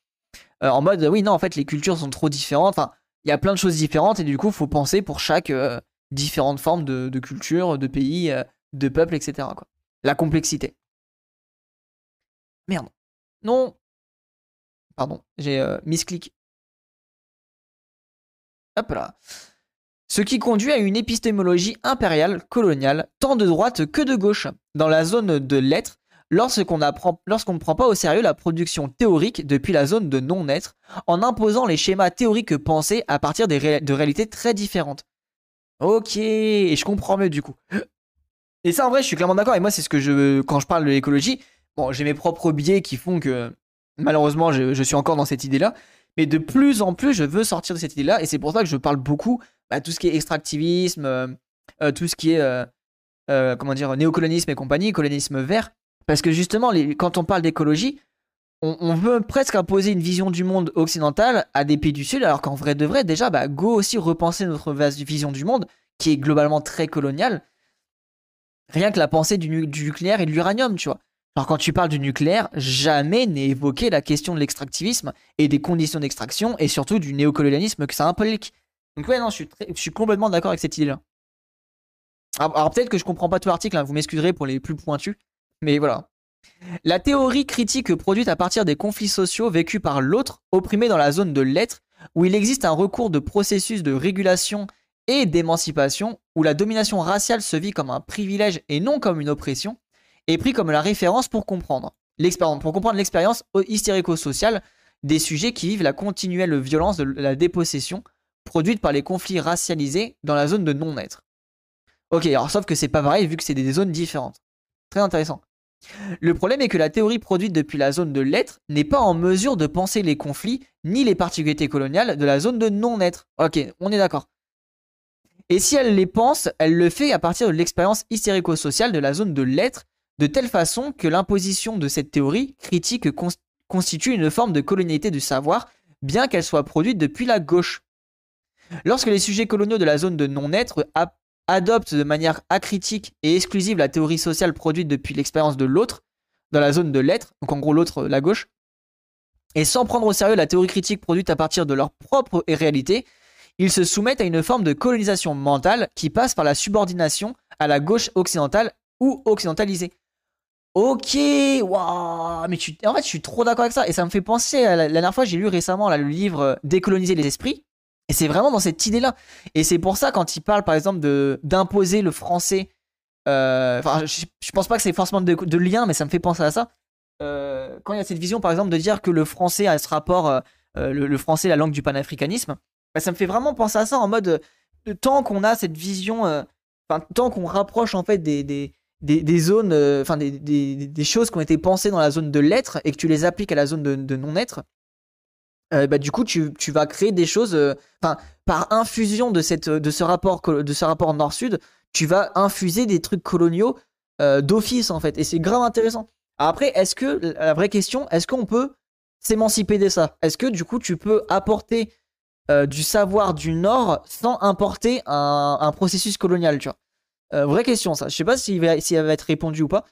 Euh, en mode, oui non, en fait, les cultures sont trop différentes. Enfin, il y a plein de choses différentes et du coup, il faut penser pour chaque euh, différente forme de, culture, de pays, euh, de peuple, etc. La complexité. Merde. Non. Pardon, j'ai misclick. Hop là. Ce qui conduit à une épistémologie impériale, coloniale, tant de droite que de gauche, dans la zone de l'être, lorsqu'on ne prend pas au sérieux la production théorique depuis la zone de non-être, en imposant les schémas théoriques pensés à partir de réalités très différentes. Ok, et je comprends mieux du coup. Et ça en vrai, je suis clairement d'accord, et moi c'est ce que je... Quand je parle de l'écologie, bon, j'ai mes propres biais qui font que malheureusement je suis encore dans cette idée-là, mais de plus en plus je veux sortir de cette idée-là, et c'est pour ça que je parle beaucoup bah, tout ce qui est extractivisme, euh, euh, tout ce qui est euh, comment dire néocolonisme et compagnie, colonisme vert, parce que justement, quand on parle d'écologie, on, veut presque imposer une vision du monde occidental à des pays du Sud, alors qu'en vrai de vrai, déjà, bah, go aussi repenser notre vision du monde, qui est globalement très coloniale. Rien que la pensée du, nucléaire et de l'uranium, tu vois. Alors quand tu parles du nucléaire, jamais n'est évoqué la question de l'extractivisme et des conditions d'extraction et surtout du néocolonialisme que ça implique. Donc ouais, non, je suis, complètement d'accord avec cette idée-là. Alors, peut-être que je comprends pas tout l'article, hein, vous m'excuserez pour les plus pointus, mais voilà. La théorie critique produite à partir des conflits sociaux vécus par l'autre, opprimé dans la zone de l'être, où il existe un recours de processus de régulation et d'émancipation, où la domination raciale se vit comme un privilège et non comme une oppression, est pris comme la référence pour comprendre l'expérience, pour comprendre l'expérience hystérico-sociale des sujets qui vivent la continuelle violence de la dépossession produite par les conflits racialisés dans la zone de non-être. Ok, alors sauf que c'est pas pareil vu que c'est des zones différentes. Très intéressant. Le problème est que la théorie produite depuis la zone de l'être n'est pas en mesure de penser les conflits ni les particularités coloniales de la zone de non-être. Ok, on est d'accord. Et si elle les pense, elle le fait à partir de l'expérience hystérico-sociale de la zone de l'être, de telle façon que l'imposition de cette théorie critique constitue une forme de colonialité du savoir, bien qu'elle soit produite depuis la gauche. Lorsque les sujets coloniaux de la zone de non-être adoptent de manière acritique et exclusive la théorie sociale produite depuis l'expérience de l'autre, dans la zone de l'être, donc en gros l'autre, la gauche, et sans prendre au sérieux la théorie critique produite à partir de leur propre réalité, ils se soumettent à une forme de colonisation mentale qui passe par la subordination à la gauche occidentale ou occidentalisée. Ok, waouh, mais tu... en fait, je suis trop d'accord avec ça. Et ça me fait penser à la, dernière fois, j'ai lu récemment le livre Décoloniser les esprits. Et c'est vraiment dans cette idée-là. Et c'est pour ça, quand il parle, par exemple, de d'imposer le français, euh, enfin, je, pense pas que c'est forcément de, lien, mais ça me fait penser à ça. Euh, quand il y a cette vision, par exemple, de dire que le français a ce rapport, euh, le, français, la langue du panafricanisme, bah, ça me fait vraiment penser à ça en mode, tant qu'on a cette vision, tant qu'on rapproche en fait des des, zones, euh, enfin des, des, choses qui ont été pensées dans la zone de l'être et que tu les appliques à la zone de, non-être, euh, bah, du coup tu, tu, vas créer des choses, euh, enfin par infusion de, cette, de ce rapport, rapport nord-sud, tu vas infuser des trucs coloniaux d'office en fait. Et c'est grave intéressant. Après, est-ce que, la vraie question, est-ce qu'on peut s'émanciper de ça? Est-ce que du coup tu peux apporter du savoir du Nord sans importer un, un processus colonial, tu vois? Euh, vraie question, ça. Je sais pas si va, va être répondu ou pas.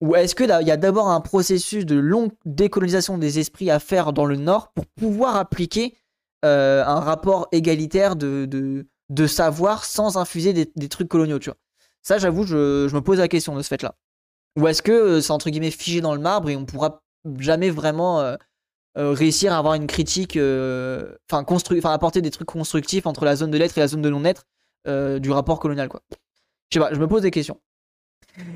Ou est-ce qu'il y a d'abord un processus de longue décolonisation des esprits à faire dans le Nord pour pouvoir appliquer euh, un rapport égalitaire de, savoir sans infuser des, trucs coloniaux, tu vois. Ça, j'avoue, je, me pose la question de ce fait-là. Ou est-ce que euh, c'est entre guillemets figé dans le marbre et on pourra jamais vraiment réussir à avoir une critique, enfin, enfin, apporter des trucs constructifs entre la zone de l'être et la zone de non-être du rapport colonial, quoi. Je sais pas, je me pose des questions.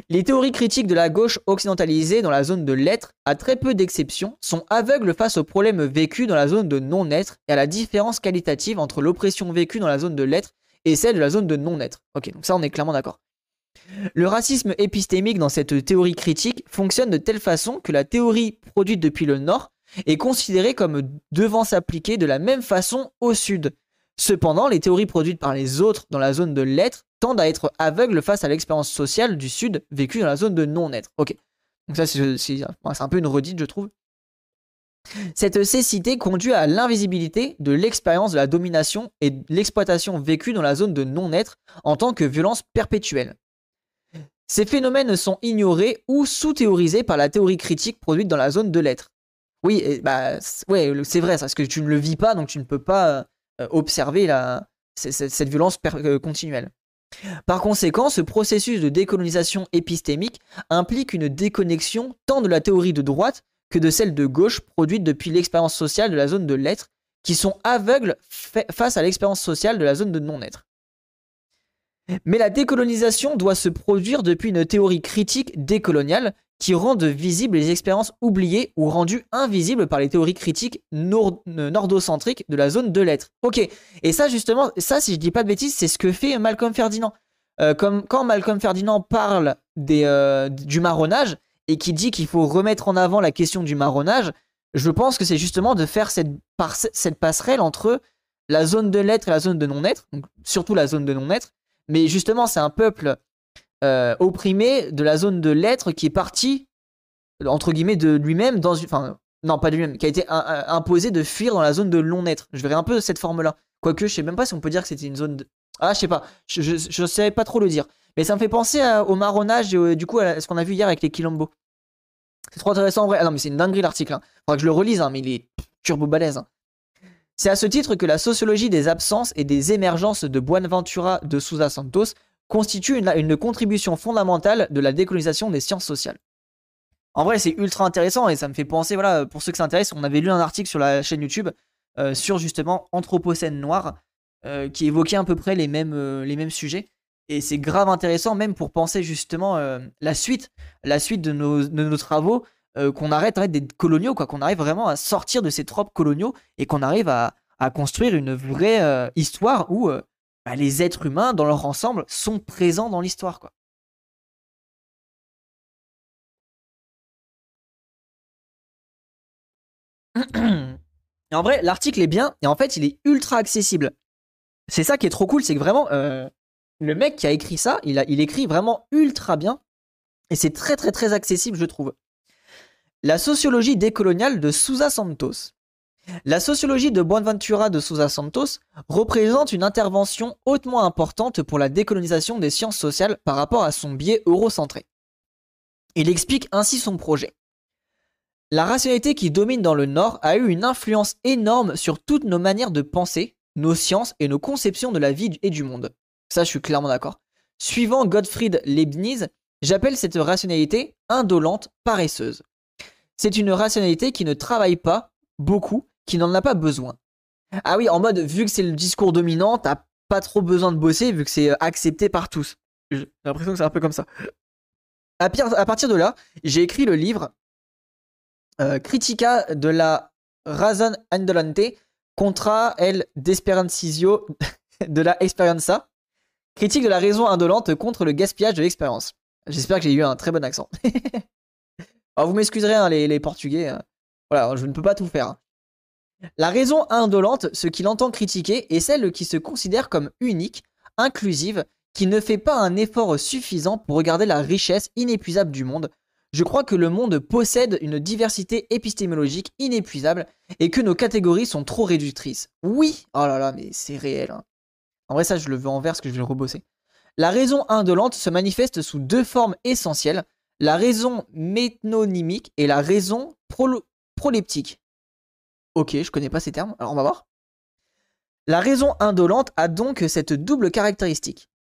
Les théories critiques de la gauche occidentalisée dans la zone de l'être, à très peu d'exceptions, sont aveugles face aux problèmes vécus dans la zone de non-être et à la différence qualitative entre l'oppression vécue dans la zone de l'être et celle de la zone de non-être. Ok, donc ça on est clairement d'accord. Le racisme épistémique dans cette théorie critique fonctionne de telle façon que la théorie produite depuis le nord est considérée comme devant s'appliquer de la même façon au sud. Cependant, les théories produites par les autres dans la zone de l'être tendent à être aveugles face à l'expérience sociale du Sud vécue dans la zone de non-être. Ok. Donc ça, c'est un peu une redite, je trouve. Cette cécité conduit à l'invisibilité de l'expérience de la domination et de l'exploitation vécue dans la zone de non-être en tant que violence perpétuelle. Ces phénomènes sont ignorés ou sous-théorisés par la théorie critique produite dans la zone de l'être. Oui, bah, ouais, c'est vrai, ça, parce que tu ne le vis pas, donc tu ne peux pas euh, observer la, cette violence euh, continuelle. Par conséquent, ce processus de décolonisation épistémique implique une déconnexion tant de la théorie de droite que de celle de gauche produite depuis l'expérience sociale de la zone de l'être, qui sont aveugles face à l'expérience sociale de la zone de non-être. Mais la décolonisation doit se produire depuis une théorie critique décoloniale qui rende visibles les expériences oubliées ou rendues invisibles par les théories critiques nordocentriques de la zone de l'être. Ok, et ça justement, ça si je dis pas de bêtises, c'est ce que fait Malcolm Ferdinand. Euh, comme quand Malcolm Ferdinand parle euh, du marronnage et qui dit qu'il faut remettre en avant la question du marronnage, je pense que c'est justement de faire cette passerelle entre la zone de l'être et la zone de non-être, surtout la zone de non-être, mais justement c'est un peuple euh, opprimé de la zone de l'être qui est parti, entre guillemets, de lui-même dans une. Enfin, non, pas de lui-même, qui a été imposé de fuir dans la zone de non-être. Je verrais un peu cette forme-là. Quoique, je sais même pas si on peut dire que c'était une zone de. Ah, je sais pas, je, ne savais pas trop le dire. Mais ça me fait penser au marronnage et du coup à ce qu'on a vu hier avec les Quilombo. C'est trop intéressant en vrai. Ah non, mais c'est une dinguerie l'article. Hein. Faudra que je le relise, hein, mais il est turbo balèze. Hein. C'est à ce titre que la sociologie des absences et des émergences de Buenaventura de Souza Santos constitue une, contribution fondamentale de la décolonisation des sciences sociales. En vrai, c'est ultra intéressant et ça me fait penser, voilà, pour ceux que ça intéresse, on avait lu un article sur la chaîne YouTube euh, sur justement Anthropocène noir euh, qui évoquait à peu près les mêmes, euh, les mêmes sujets. Et c'est grave intéressant, même pour penser justement la suite, de nos travaux, qu'on arrête d'être coloniaux, quoi, qu'on arrive vraiment à sortir de ces tropes coloniaux et qu'on arrive à, construire une vraie histoire où bah, les êtres humains, dans leur ensemble, sont présents dans l'histoire, quoi. En vrai, l'article est bien et en fait, il est ultra accessible. C'est ça qui est trop cool, c'est que vraiment, euh, le mec qui a écrit ça, il écrit vraiment ultra bien et c'est très très très accessible, je trouve. La sociologie décoloniale de Sousa Santos. La sociologie de Buenaventura de Sousa Santos représente une intervention hautement importante pour la décolonisation des sciences sociales par rapport à son biais eurocentré. Il explique ainsi son projet. La rationalité qui domine dans le Nord a eu une influence énorme sur toutes nos manières de penser, nos sciences et nos conceptions de la vie et du monde. Ça, je suis clairement d'accord. Suivant Gottfried Leibniz, j'appelle cette rationalité indolente, paresseuse. C'est une rationalité qui ne travaille pas beaucoup, qui n'en a pas besoin. Ah oui, en mode, vu que c'est le discours dominant, t'as pas trop besoin de bosser, vu que c'est euh, accepté par tous. J'ai l'impression que c'est un peu comme ça. À, partir de là, j'ai écrit le livre euh, critica de la indolente contra el desperancijo de la. Critique de la raison indolente contre le gaspillage de l'expérience. J'espère que j'ai eu un très bon accent. Vous m'excuserez hein, les, portugais. Hein. Voilà, je ne peux pas tout faire. La raison indolente, ce qu'il entend critiquer, est celle qui se considère comme unique, inclusive, qui ne fait pas un effort suffisant pour regarder la richesse inépuisable du monde, je crois que le monde possède une diversité épistémologique inépuisable et que nos catégories sont trop réductrices. Oui, oh là là, mais c'est réel. Hein. En vrai, ça, je le veux en vers parce que je vais le rebosser. La raison indolente se manifeste sous deux formes essentielles la raison métonymique et la raison proleptique. Ok, je connais pas ces termes, alors on va voir. La raison indolente a donc cette double caractéristique.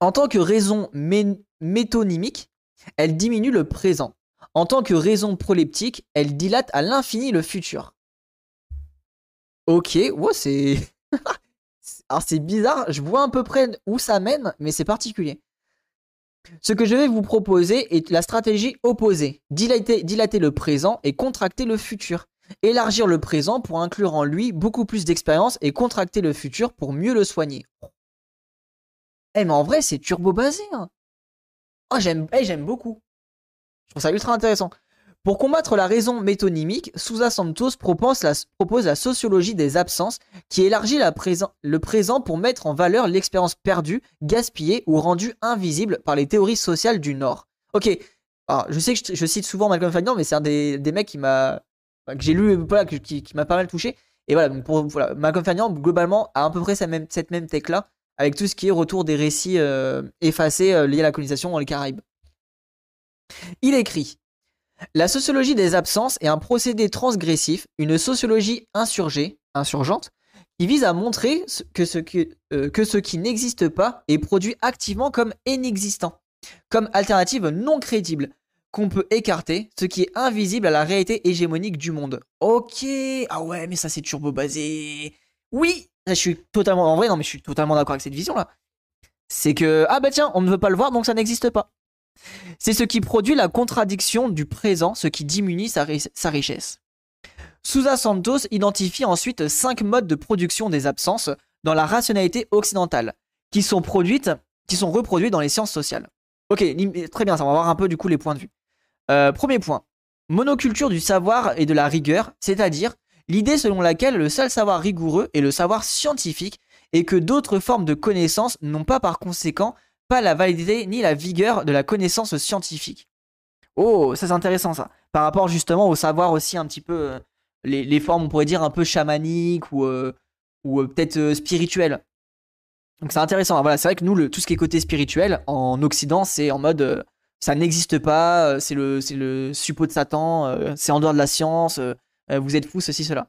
En tant que raison métonymique, elle diminue le présent. En tant que raison proleptique, elle dilate à l'infini le futur. Ok, ouais, c'est. Alors c'est bizarre, je vois à peu près où ça mène, mais c'est particulier. Ce que je vais vous proposer est la stratégie opposée. Dilater, le présent et contracter le futur. Élargir le présent pour inclure en lui beaucoup plus d'expérience et contracter le futur pour mieux le soigner. Eh mais en vrai c'est turbo basé. Hein. Oh, j'aime j'aime beaucoup. Je trouve ça ultra intéressant. Pour combattre la raison métonymique, Sousa Santos propose la, sociologie des absences qui élargit la le présent pour mettre en valeur l'expérience perdue, gaspillée ou rendue invisible par les théories sociales du Nord. Ok, alors je sais que je, cite souvent Malcolm Fagnan, mais c'est un des, mecs que j'ai lu, qui, m'a pas mal touché. Et voilà, voilà Malcolm Fagnan, globalement, a à peu près cette même, cette même tech-là avec tout ce qui est retour des récits euh, effacés euh, liés à la colonisation dans les Caraïbes. Il écrit La sociologie des absences est un procédé transgressif, une sociologie insurgée, insurgente, qui vise à montrer que ce, euh, que ce qui n'existe pas est produit activement comme inexistant, comme alternative non crédible, qu'on peut écarter, ce qui est invisible à la réalité hégémonique du monde. Ok, ah ouais, mais ça c'est turbo basé. Oui, je suis totalement en vrai, je suis totalement d'accord avec cette vision-là. C'est que, ah bah tiens, on ne veut pas le voir, donc ça n'existe pas. C'est ce qui produit la contradiction du présent, ce qui diminue sa, richesse. Sousa Santos identifie ensuite cinq modes de production des absences dans la rationalité occidentale, qui sont produites, qui sont reproduites dans les sciences sociales. Ok, très bien, ça va voir un peu du coup les points de vue. Euh, premier point, monoculture du savoir et de la rigueur, c'est-à-dire L'idée selon laquelle le seul savoir rigoureux est le savoir scientifique et que d'autres formes de connaissances n'ont pas par conséquent pas la validité ni la vigueur de la connaissance scientifique. Oh, ça c'est intéressant ça. Par rapport justement au savoir aussi un petit peu, euh, les, formes on pourrait dire un peu chamaniques ou, euh, ou euh, peut-être spirituelles. Donc c'est intéressant. Voilà, c'est vrai que nous, le, tout ce qui est côté spirituel, en Occident, c'est en mode ça n'existe pas, c'est le, le suppôt de Satan, c'est en dehors de la science, vous êtes fou, ceci, cela.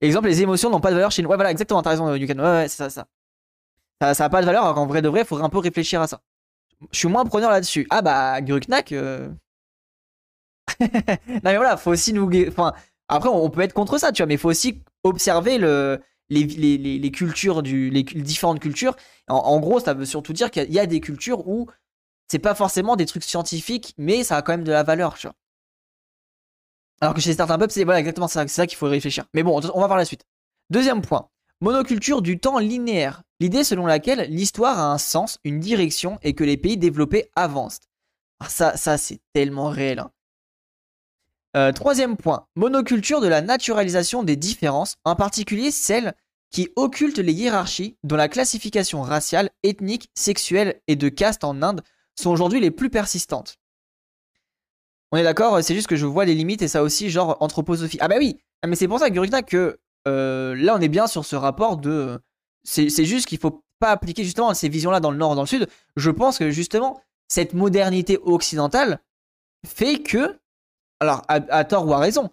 Exemple, les émotions n'ont pas de valeur chez nous. Ouais, voilà, exactement, t'as raison, Yukan. Ouais, ouais, c'est ça, ça. Ça n'a pas de valeur, alors qu'en vrai de vrai, il faudrait un peu réfléchir à ça. Je suis moins preneur là-dessus. Ah bah, Guruknak, euh, non mais voilà, faut aussi nous. Enfin, après, on peut être contre ça, tu vois, mais faut aussi observer le, les, cultures, les, différentes cultures. En, gros, ça veut surtout dire qu'il y a des cultures où c'est pas forcément des trucs scientifiques, mais ça a quand même de la valeur, tu vois. Alors que chez certains peuples, c'est voilà, exactement ça, ça qu'il faut réfléchir. Mais bon, on va voir la suite. Deuxième point. Monoculture du temps linéaire. L'idée selon laquelle l'histoire a un sens, une direction et que les pays développés avancent. Ah, ça, ça c'est tellement réel. Hein. Euh, troisième point, monoculture de la naturalisation des différences, en particulier celles qui occultent les hiérarchies dont la classification raciale, ethnique, sexuelle et de caste en Inde sont aujourd'hui les plus persistantes. On est d'accord, c'est juste que je vois les limites et ça aussi, genre anthroposophie. Ah bah oui, mais c'est pour ça, Gurukna, que euh, là on est bien sur ce rapport de. C'est juste qu'il faut pas appliquer justement ces visions-là dans le nord dans le sud. Je pense que justement, cette modernité occidentale fait que alors à, tort ou à raison,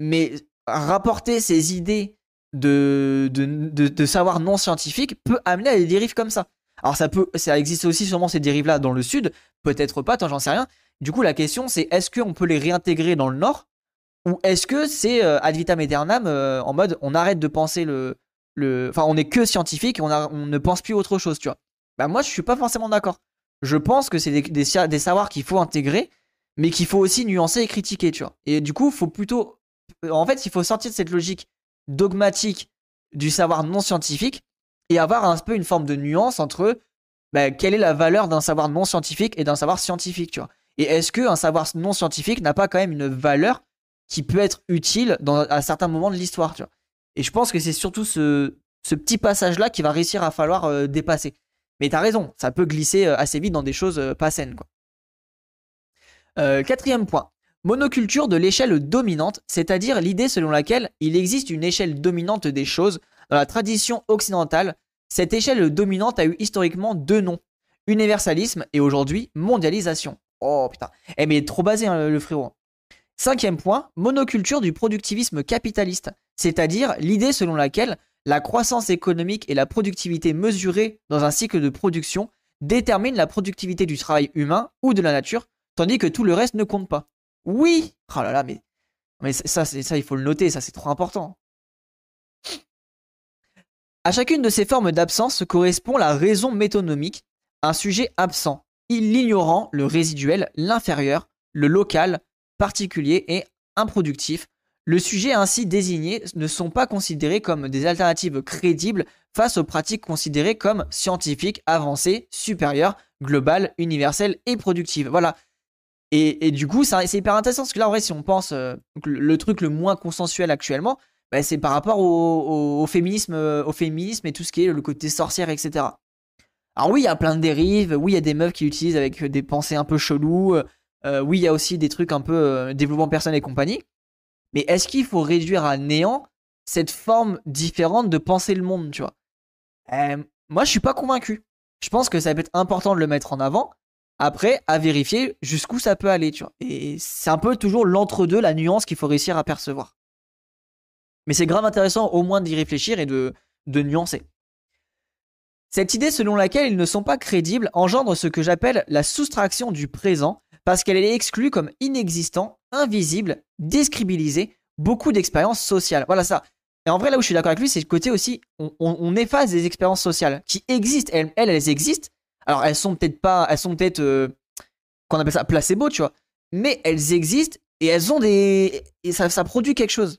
mais rapporter ces idées de, de, savoir non scientifique peut amener à des dérives comme ça. Alors ça peut, ça existe aussi sûrement ces dérives-là dans le sud, peut-être pas, tant j'en sais rien. Du coup, la question c'est est-ce qu'on peut les réintégrer dans le nord? Ou est-ce que c'est euh, ad vitam aeternam euh, en mode on arrête de penser le, enfin on est que scientifique, on, ne pense plus autre chose, tu vois. Bah moi je suis pas forcément d'accord. Je pense que c'est des savoirs qu'il faut intégrer mais qu'il faut aussi nuancer et critiquer, tu vois. Et du coup, faut plutôt. En fait, il faut sortir de cette logique dogmatique du savoir non scientifique et avoir un peu une forme de nuance entre bah, quelle est la valeur d'un savoir non scientifique et d'un savoir scientifique, tu vois. Et est-ce qu'un savoir non scientifique n'a pas quand même une valeur qui peut être utile dans, à certains moments de l'histoire, tu vois. Et je pense que c'est surtout ce, petit passage-là qui va réussir à falloir euh, dépasser. Mais t'as raison, ça peut glisser euh, assez vite dans des choses euh, pas saines, quoi. Quatrième point. Monoculture de l'échelle dominante, c'est-à-dire l'idée selon laquelle il existe une échelle dominante des choses. Dans la tradition occidentale, cette échelle dominante a eu historiquement deux noms. Universalisme et aujourd'hui mondialisation. Oh putain. Eh mais trop basé hein, le frérot. Cinquième point, monoculture du productivisme capitaliste, c'est-à-dire l'idée selon laquelle la croissance économique et la productivité mesurée dans un cycle de production déterminent la productivité du travail humain ou de la nature Tandis que tout le reste ne compte pas. Oui Oh là là, mais, ça, ça, il faut le noter, ça c'est trop important. À chacune de ces formes d'absence correspond la raison métonomique, un sujet absent, l'ignorant, le résiduel, l'inférieur, le local, particulier et improductif. Le sujet ainsi désigné ne sont pas considérés comme des alternatives crédibles face aux pratiques considérées comme scientifiques, avancées, supérieures, globales, universelles et productives. Voilà, et, du coup, c'est hyper intéressant parce que là, en vrai, si on pense euh, le, truc le moins consensuel actuellement, bah, c'est par rapport au, féminisme, euh, au féminisme et tout ce qui est le côté sorcière, etc. Alors oui, il y a plein de dérives. Oui, il y a des meufs qui l'utilisent avec des pensées un peu cheloues. Euh, oui, il y a aussi des trucs un peu développement personnel et compagnie. Mais est-ce qu'il faut réduire à néant cette forme différente de penser le monde, tu vois? Moi, je suis pas convaincu. Je pense que ça peut être important de le mettre en avant, après, à vérifier jusqu'où ça peut aller, tu vois. Et c'est un peu toujours l'entre-deux, la nuance qu'il faut réussir à percevoir. Mais c'est grave intéressant au moins d'y réfléchir et de nuancer. Cette idée selon laquelle ils ne sont pas crédibles engendre ce que j'appelle la soustraction du présent, parce qu'elle est exclue comme inexistant, invisible, describilisée, beaucoup d'expériences sociales. Voilà ça. Et en vrai, là où je suis d'accord avec lui, c'est le côté aussi, on, efface des expériences sociales qui existent, elles, elles existent, alors elles sont peut-être pas, elles sont peut-être, euh, qu'on appelle ça placebo, tu vois. Mais elles existent et elles ont des, et ça, ça produit quelque chose.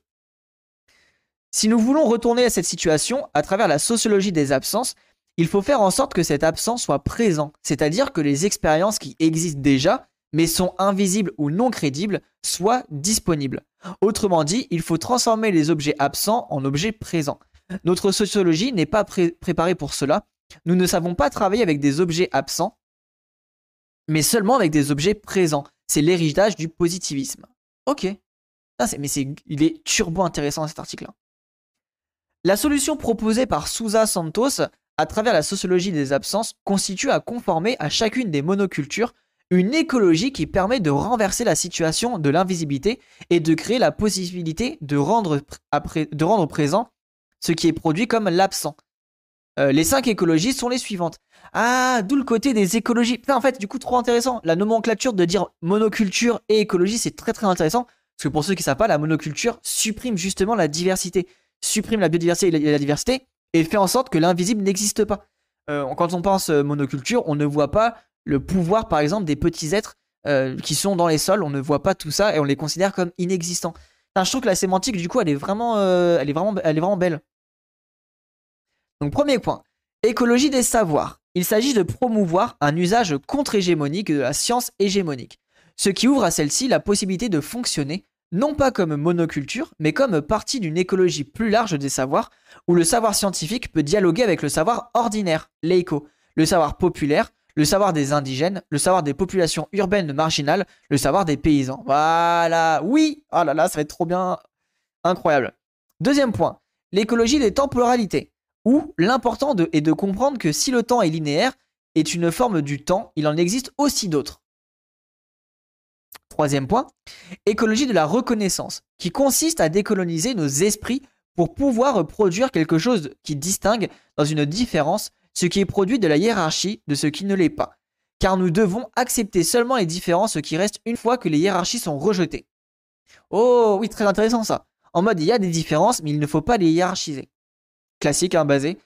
Si nous voulons retourner à cette situation à travers la sociologie des absences, il faut faire en sorte que cette absence soit présente, c'est-à-dire que les expériences qui existent déjà, mais sont invisibles ou non crédibles, soient disponibles. Autrement dit, il faut transformer les objets absents en objets présents. Notre sociologie n'est pas préparée pour cela, nous ne savons pas travailler avec des objets absents, mais seulement avec des objets présents. C'est l'héritage du positivisme. Ok. mais il est turbo intéressant cet article-là. La solution proposée par Souza Santos à travers la sociologie des absences constitue à conformer à chacune des monocultures une écologie qui permet de renverser la situation de l'invisibilité et de créer la possibilité de rendre, présent ce qui est produit comme l'absent. Euh, les cinq écologies sont les suivantes. Ah, d'où le côté des écologies. en fait, du coup, trop intéressant. La nomenclature de dire monoculture et écologie, c'est très très intéressant. Parce que pour ceux qui ne savent pas, la monoculture supprime justement la diversité, supprime la biodiversité et la diversité, et fait en sorte que l'invisible n'existe pas. Euh, quand on pense euh, monoculture, on ne voit pas le pouvoir, par exemple, des petits êtres qui sont dans les sols. On ne voit pas tout ça et on les considère comme inexistants. je trouve que la sémantique, du coup, elle est vraiment, elle est vraiment, elle est vraiment belle. Donc premier point, écologie des savoirs. Il s'agit de promouvoir un usage contre-hégémonique de la science hégémonique, ce qui ouvre à celle-ci la possibilité de fonctionner non pas comme monoculture, mais comme partie d'une écologie plus large des savoirs, où le savoir scientifique peut dialoguer avec le savoir ordinaire, l'éco, le savoir populaire, le savoir des indigènes, le savoir des populations urbaines marginales, le savoir des paysans. Voilà, oui, oh là là, ça va être trop bien, incroyable. Deuxième point, l'écologie des temporalités où l'important est de comprendre que si le temps est linéaire, est une forme du temps, il en existe aussi d'autres. Troisième point, écologie de la reconnaissance, qui consiste à décoloniser nos esprits pour pouvoir produire quelque chose qui distingue dans une différence ce qui est produit de la hiérarchie de ce qui ne l'est pas. Car nous devons accepter seulement les différences qui restent une fois que les hiérarchies sont rejetées. Oh oui, très intéressant ça. En mode, il y a des différences, mais il ne faut pas les hiérarchiser classique, hein, basé.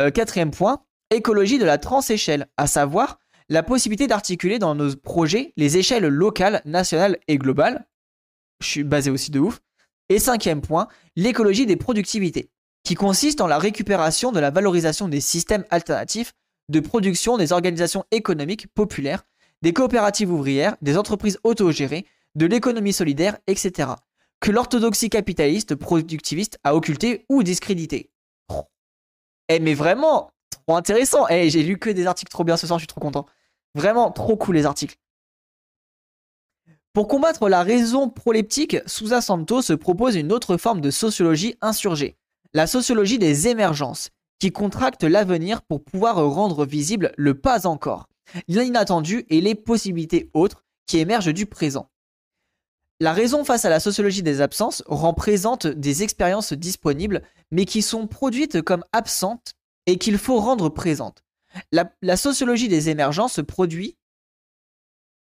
Euh, quatrième point, écologie de la transéchelle, à savoir la possibilité d'articuler dans nos projets les échelles locales, nationales et globales. Je suis basé aussi de ouf. Et cinquième point, l'écologie des productivités, qui consiste en la récupération de la valorisation des systèmes alternatifs de production des organisations économiques populaires, des coopératives ouvrières, des entreprises autogérées, de l'économie solidaire, etc., que l'orthodoxie capitaliste productiviste a occulté ou discrédité. Eh, mais vraiment, trop intéressant. Eh, j'ai lu que des articles trop bien ce soir, je suis trop content. Vraiment, trop cool les articles. Pour combattre la raison proleptique, Sousa Santos propose une autre forme de sociologie insurgée, la sociologie des émergences, qui contracte l'avenir pour pouvoir rendre visible le pas encore, l'inattendu et les possibilités autres qui émergent du présent. La raison face à la sociologie des absences rend présente des expériences disponibles, mais qui sont produites comme absentes et qu'il faut rendre présentes. La, sociologie des émergences produit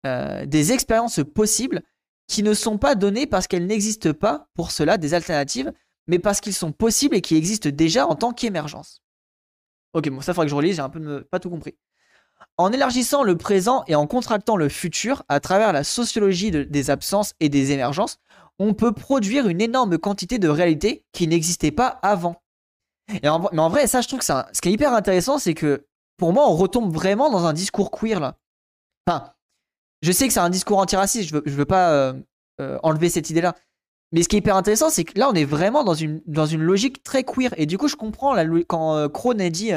euh, des expériences possibles qui ne sont pas données parce qu'elles n'existent pas pour cela des alternatives, mais parce qu'ils sont possibles et qui existent déjà en tant qu'émergence. Ok, bon, ça faudrait que je relise, j'ai un peu pas tout compris. En élargissant le présent et en contractant le futur à travers la sociologie des absences et des émergences, on peut produire une énorme quantité de réalités qui n'existaient pas avant. mais en vrai, ça, je trouve que ce qui est hyper intéressant, c'est que pour moi, on retombe vraiment dans un discours queer là. Enfin, je sais que c'est un discours antiraciste, je veux, veux pas euh, euh, enlever cette idée-là. Mais ce qui est hyper intéressant, c'est que là, on est vraiment dans une, dans une logique très queer. Et du coup, je comprends quand euh, Krohn a dit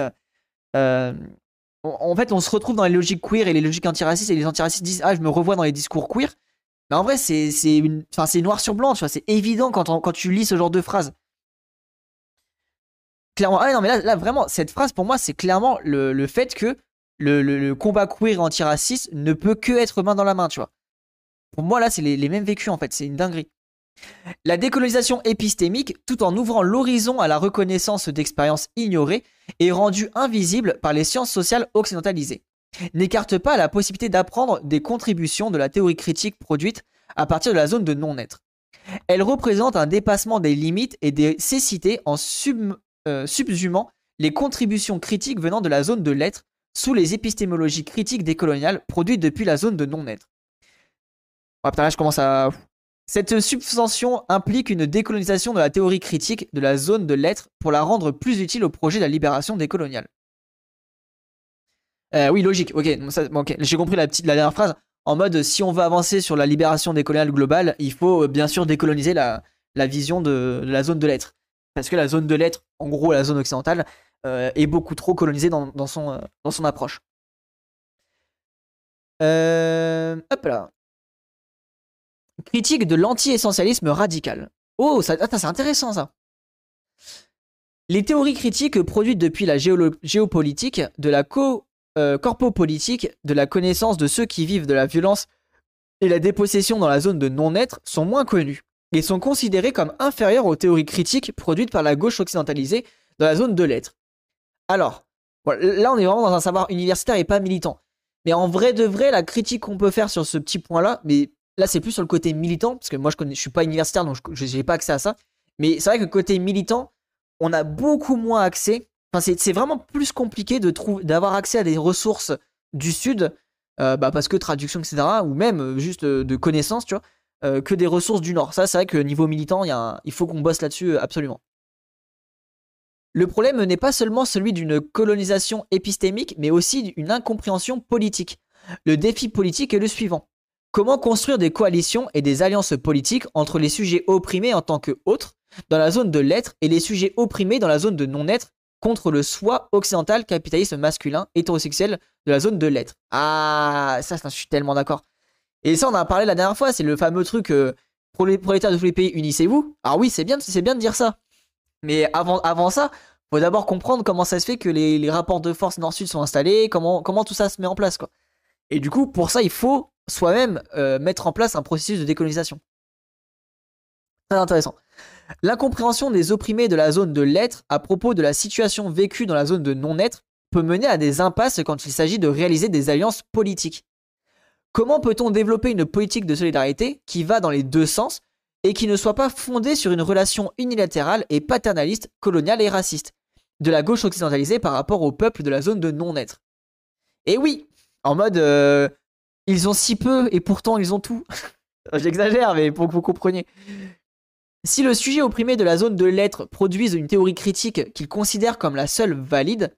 en fait, on se retrouve dans les logiques queer et les logiques antiracistes, et les antiracistes disent Ah, je me revois dans les discours queer. Mais en vrai, c'est noir sur blanc, c'est évident quand, quand tu lis ce genre de phrase. Clairement, ah non, mais là, là vraiment, cette phrase pour moi, c'est clairement le, fait que le, combat queer antiraciste ne peut que être main dans la main, tu vois. Pour moi, là, c'est les, les mêmes vécus en fait, c'est une dinguerie. La décolonisation épistémique, tout en ouvrant l'horizon à la reconnaissance d'expériences ignorées, est rendue invisible par les sciences sociales occidentalisées, n'écarte pas la possibilité d'apprendre des contributions de la théorie critique produite à partir de la zone de non-être. Elle représente un dépassement des limites et des cécités en euh, subsumant les contributions critiques venant de la zone de l'être sous les épistémologies critiques décoloniales produites depuis la zone de non-être. Oh, putain, là, je commence à. Cette subvention implique une décolonisation de la théorie critique de la zone de l'être pour la rendre plus utile au projet de la libération décoloniale. Euh, oui, logique. Ok, j'ai compris la, petite, la dernière phrase. En mode, si on veut avancer sur la libération décoloniale globale, il faut euh, bien sûr décoloniser la, vision de, la zone de l'être. Parce que la zone de l'être, en gros la zone occidentale, euh, est beaucoup trop colonisée dans, son, dans son approche. hop là. Critique de l'anti-essentialisme radical. Oh, ça, c'est intéressant ça. Les théories critiques produites depuis la géopolitique, de la co euh, corpopolitique, de la connaissance de ceux qui vivent de la violence et la dépossession dans la zone de non-être sont moins connues et sont considérées comme inférieures aux théories critiques produites par la gauche occidentalisée dans la zone de l'être. Alors, là, on est vraiment dans un savoir universitaire et pas militant. Mais en vrai de vrai, la critique qu'on peut faire sur ce petit point-là, mais là, c'est plus sur le côté militant, parce que moi, je connais, je suis pas universitaire, donc je n'ai pas accès à ça. Mais c'est vrai que côté militant, on a beaucoup moins accès. Enfin, c'est vraiment plus compliqué d'avoir accès à des ressources du Sud, euh, bah, parce que traduction, etc., ou même euh, juste euh, de connaissances, tu vois, que des ressources du Nord. Ça, c'est vrai que niveau militant, il faut qu'on bosse là-dessus absolument. Le problème n'est pas seulement celui d'une colonisation épistémique, mais aussi d'une incompréhension politique. Le défi politique est le suivant. Comment construire des coalitions et des alliances politiques entre les sujets opprimés en tant que autres dans la zone de l'être et les sujets opprimés dans la zone de non-être contre le soi occidental capitaliste masculin hétérosexuel de la zone de l'être? Ah, ça, je suis tellement d'accord. Et ça, on en a parlé la dernière fois, c'est le fameux truc euh, prolétaires de tous les pays, unissez-vous. Ah oui, c'est bien, c'est bien de dire ça. Mais avant, avant ça, faut d'abord comprendre comment ça se fait que les, rapports de force nord-sud sont installés, comment, comment tout ça se met en place. Quoi. Et du coup, pour ça, il faut soi-même euh, mettre en place un processus de décolonisation. Très intéressant. L'incompréhension des opprimés de la zone de l'être à propos de la situation vécue dans la zone de non-être peut mener à des impasses quand il s'agit de réaliser des alliances politiques. Comment peut-on développer une politique de solidarité qui va dans les deux sens et qui ne soit pas fondée sur une relation unilatérale et paternaliste, coloniale et raciste, de la gauche occidentalisée par rapport au peuple de la zone de non-être? Et oui, en mode euh, ils ont si peu et pourtant ils ont tout. J'exagère, mais pour que vous compreniez. Si le sujet opprimé de la zone de l'être produise une théorie critique qu'il considère comme la seule valide,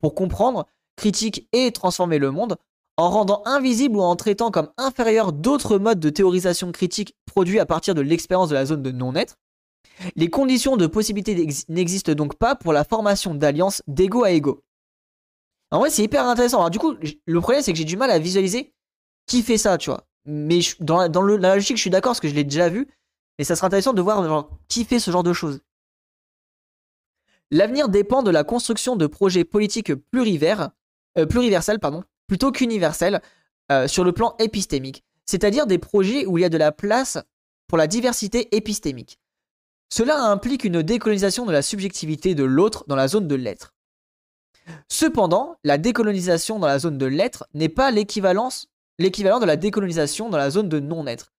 pour comprendre, critique et transformer le monde, en rendant invisible ou en traitant comme inférieur d'autres modes de théorisation critique produits à partir de l'expérience de la zone de non-être, les conditions de possibilité n'existent donc pas pour la formation d'alliances d'ego à ego. En vrai, c'est hyper intéressant. Alors, du coup, le problème, c'est que j'ai du mal à visualiser qui fait ça, tu vois. Mais dans, la, logique, je suis d'accord parce que je l'ai déjà vu. Mais ça sera intéressant de voir qui fait ce genre de choses. L'avenir dépend de la construction de projets politiques plurivers, euh, pluriversels pardon, plutôt qu'universels euh, sur le plan épistémique, c'est-à-dire des projets où il y a de la place pour la diversité épistémique. Cela implique une décolonisation de la subjectivité de l'autre dans la zone de l'être. Cependant, la décolonisation dans la zone de l'être n'est pas l'équivalent de la décolonisation dans la zone de non-être.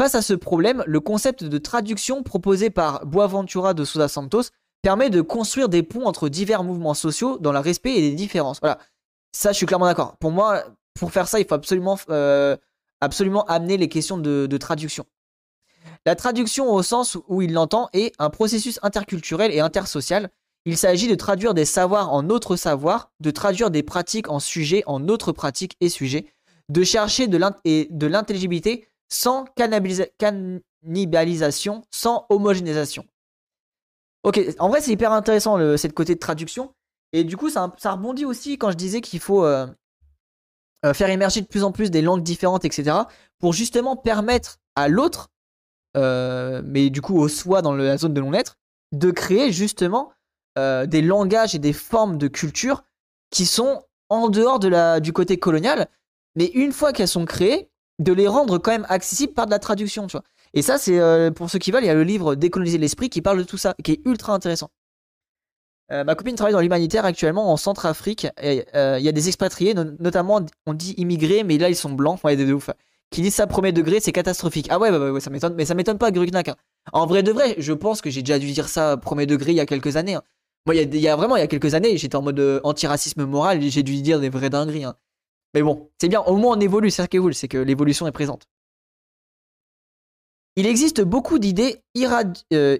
Face à ce problème, le concept de traduction proposé par Boaventura de Sousa Santos permet de construire des ponts entre divers mouvements sociaux dans le respect et les différences. Voilà, ça je suis clairement d'accord. Pour moi, pour faire ça, il faut absolument, euh, amener les questions de traduction. La traduction au sens où il l'entend est un processus interculturel et intersocial. Il s'agit de traduire des savoirs en autres savoirs, de traduire des pratiques en sujets en autres pratiques et sujets, de chercher de l'intelligibilité sans cannibalisation, sans homogénéisation. Ok, en vrai c'est hyper intéressant le, cette côté de traduction. Et du coup ça, rebondit aussi quand je disais qu'il faut euh, euh, faire émerger de plus en plus des langues différentes, etc. Pour justement permettre à l'autre, euh, mais du coup au soi dans la zone de non-être, de créer justement des langages et des formes de culture qui sont en dehors du côté colonial. Mais une fois qu'elles sont créées, de les rendre quand même accessibles par de la traduction. Et ça, c'est euh, pour ceux qui veulent, il y a le livre Décoloniser l'esprit qui parle de tout ça, qui est ultra intéressant. Euh, ma copine travaille dans l'humanitaire actuellement en Centrafrique. Euh, il y a des expatriés, notamment on dit immigrés, mais là ils sont blancs, ouais, de ouf. Qui disent ça premier degré, c'est catastrophique. Ah ouais, bah, ouais, ça m'étonne, mais ça m'étonne pas, Grugnac. En vrai de vrai, je pense que j'ai déjà dû dire ça premier degré il y a quelques années. Hein. Moi, il y, a, vraiment il y a quelques années, j'étais en mode antiracisme moral, j'ai dû dire des vraies dingueries. Hein. Mais bon, c'est bien, au moins on évolue, c'est ça qui est cool, c'est que l'évolution est présente. Il existe beaucoup d'idées euh,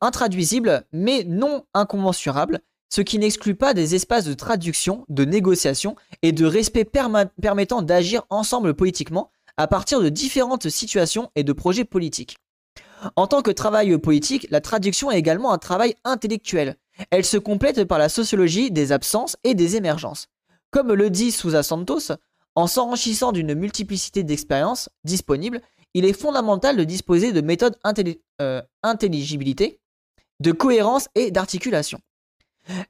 intraduisibles, mais non incommensurables, ce qui n'exclut pas des espaces de traduction, de négociation et de respect permettant d'agir ensemble politiquement à partir de différentes situations et de projets politiques. En tant que travail politique, la traduction est également un travail intellectuel. Elle se complète par la sociologie des absences et des émergences. Comme le dit Sousa Santos, en s'enrichissant d'une multiplicité d'expériences disponibles, il est fondamental de disposer de méthodes euh, de cohérence et d'articulation.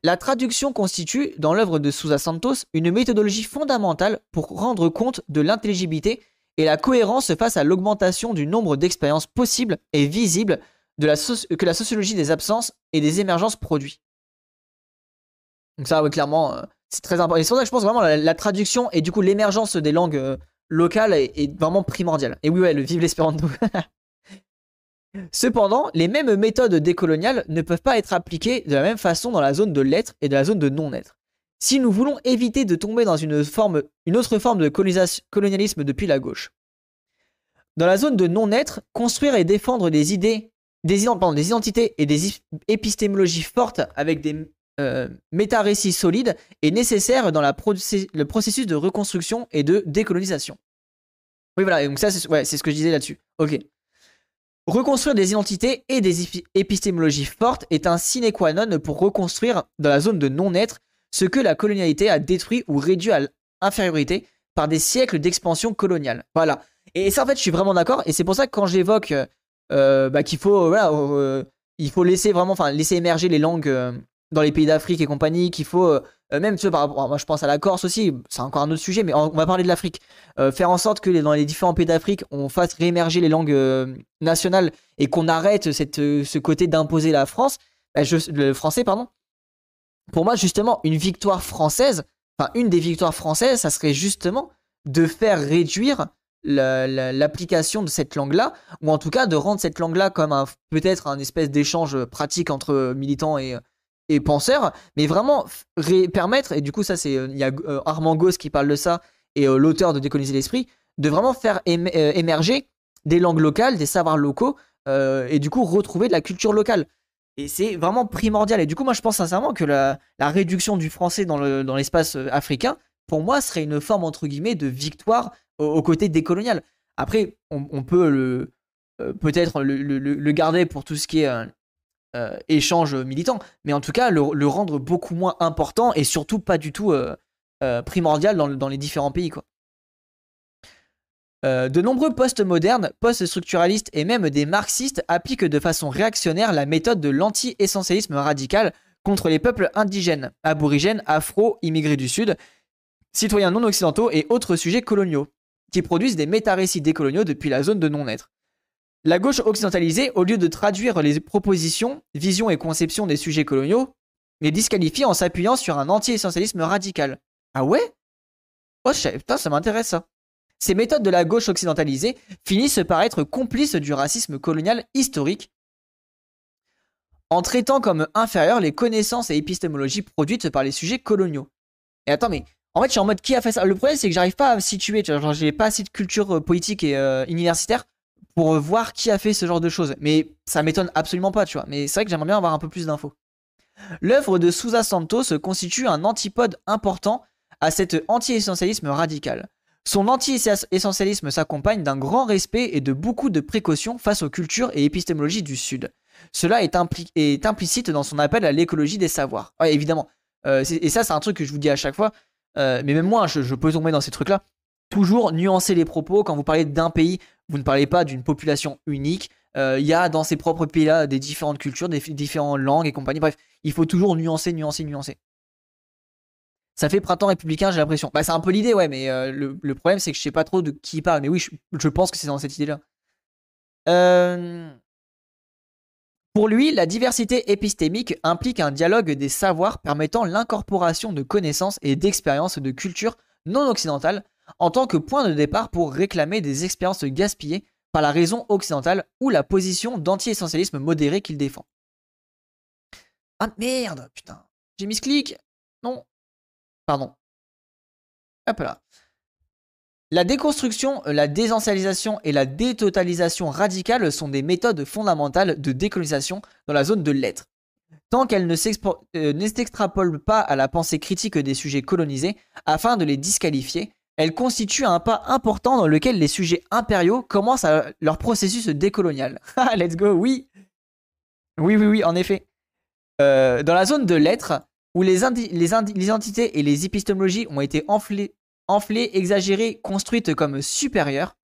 La traduction constitue, dans l'œuvre de Sousa Santos, une méthodologie fondamentale pour rendre compte de l'intelligibilité et la cohérence face à l'augmentation du nombre d'expériences possibles et visibles que la sociologie des absences et des émergences produit. Donc ça, ouais, clairement, euh, c'est très important. Et c'est ça je pense vraiment la, traduction et du coup l'émergence des langues euh, locales est, vraiment primordiale. Et oui, le vive l'espéranto. Cependant, les mêmes méthodes décoloniales ne peuvent pas être appliquées de la même façon dans la zone de l'être et de la zone de non-être. Si nous voulons éviter de tomber dans une, autre forme de colonialisme depuis la gauche, dans la zone de non-être, construire et défendre des idées, des, des identités et des is- épistémologies fortes avec des euh, méta-récits solides est nécessaire dans le processus de reconstruction et de décolonisation. Oui, voilà, donc ça, c'est ce que je disais là-dessus. Ok. Reconstruire des identités et des épi- épistémologies fortes est un sine qua non pour reconstruire dans la zone de non-être ce que la colonialité a détruit ou réduit à l'infériorité par des siècles d'expansion coloniale. Voilà. Et ça, en fait, je suis vraiment d'accord. Et c'est pour ça que quand j'évoque euh, bah, qu'il faut, voilà, euh, faut laisser vraiment, enfin, laisser émerger les langues euh, dans les pays d'Afrique et compagnie, qu'il faut, euh, euh, même, tu vois, par rapport, moi, je pense à la Corse aussi, c'est encore un autre sujet, mais on va parler de l'Afrique. Euh, faire en sorte que dans les différents pays d'Afrique, on fasse réémerger les langues nationales et qu'on arrête cette, ce côté d'imposer la France, bah, le français, pardon. Pour moi, justement, une victoire française, enfin, une des victoires françaises, ça serait justement de faire réduire la- la- l'application de cette langue-là, ou en tout cas de rendre cette langue-là comme peut-être un espèce d'échange pratique entre militants et, et penseurs, mais vraiment permettre, et du coup ça c'est, euh, il y a euh, Armand Gauss qui parle de ça, et euh, l'auteur de Décoloniser l'esprit, de vraiment faire éme- émerger des langues locales, des savoirs locaux, et du coup retrouver de la culture locale. Et c'est vraiment primordial. Et du coup, moi, je pense sincèrement que la, réduction du français dans le- dans l'espace africain, pour moi, serait une forme, entre guillemets, de victoire au, au côté décolonial. Après, on, peut le peut-être le- le garder pour tout ce qui est euh, échange militant, mais en tout cas, le, rendre beaucoup moins important et surtout pas du tout euh, euh, primordial dans, le- dans les différents pays, de nombreux post-modernes, post-structuralistes et même des marxistes appliquent de façon réactionnaire la méthode de l'anti-essentialisme radical contre les peuples indigènes, aborigènes, afro, immigrés du Sud, citoyens non occidentaux et autres sujets coloniaux, qui produisent des méta-récits décoloniaux depuis la zone de non-être. La gauche occidentalisée, au lieu de traduire les propositions, visions et conceptions des sujets coloniaux, les disqualifie en s'appuyant sur un anti-essentialisme radical. Ah ouais? Oh, putain, ça m'intéresse ça. Ces méthodes de la gauche occidentalisée finissent par être complices du racisme colonial historique en traitant comme inférieures les connaissances et épistémologies produites par les sujets coloniaux. Et attends, mais en fait, je suis en mode qui a fait ça? Le problème, c'est que j'arrive pas à me situer, genre, j'ai pas assez de culture euh, politique et euh, universitaire pour voir qui a fait ce genre de choses. Mais ça m'étonne absolument pas, tu vois. Mais c'est vrai que j'aimerais bien avoir un peu plus d'infos. L'œuvre de Sousa Santos constitue un antipode important à cet anti-essentialisme radical. Son anti-essentialisme s'accompagne d'un grand respect et de beaucoup de précautions face aux cultures et épistémologies du Sud. Cela est, impli- est implicite dans son appel à l'écologie des savoirs. Évidemment. Euh, et ça, c'est un truc que je vous dis à chaque fois. Euh, mais même moi, je peux tomber dans ces trucs-là. Toujours nuancer les propos. Quand vous parlez d'un pays, vous ne parlez pas d'une population unique. Euh, Il y a dans ces propres pays-là des différentes cultures, des différentes langues et compagnie. Bref, il faut toujours nuancer, nuancer, nuancer. Ça fait printemps républicain, j'ai l'impression. Bah, c'est un peu l'idée, ouais, mais euh, le, problème, c'est que je sais pas trop de qui il parle. Mais oui, je, je pense que c'est dans cette idée-là. Euh, Pour lui, la diversité épistémique implique un dialogue des savoirs permettant l'incorporation de connaissances et d'expériences de cultures non occidentales en tant que point de départ pour réclamer des expériences gaspillées par la raison occidentale ou la position d'anti-essentialisme modéré qu'il défend. Ah merde, putain, j'ai mis clic. Non, Pardon. Hop là. La déconstruction, la désancialisation et la détotalisation radicale sont des méthodes fondamentales de décolonisation dans la zone de l'être. Tant qu'elles ne euh, s'extrapolent pas à la pensée critique des sujets colonisés afin de les disqualifier, elles constituent un pas important dans lequel les sujets impériaux commencent leur processus décolonial. Ah, let's go, oui Oui, oui, oui, en effet. Euh, dans la zone de l'être, où les, les, les entités et les épistémologies ont été enflées, exagérées, construites comme supérieures,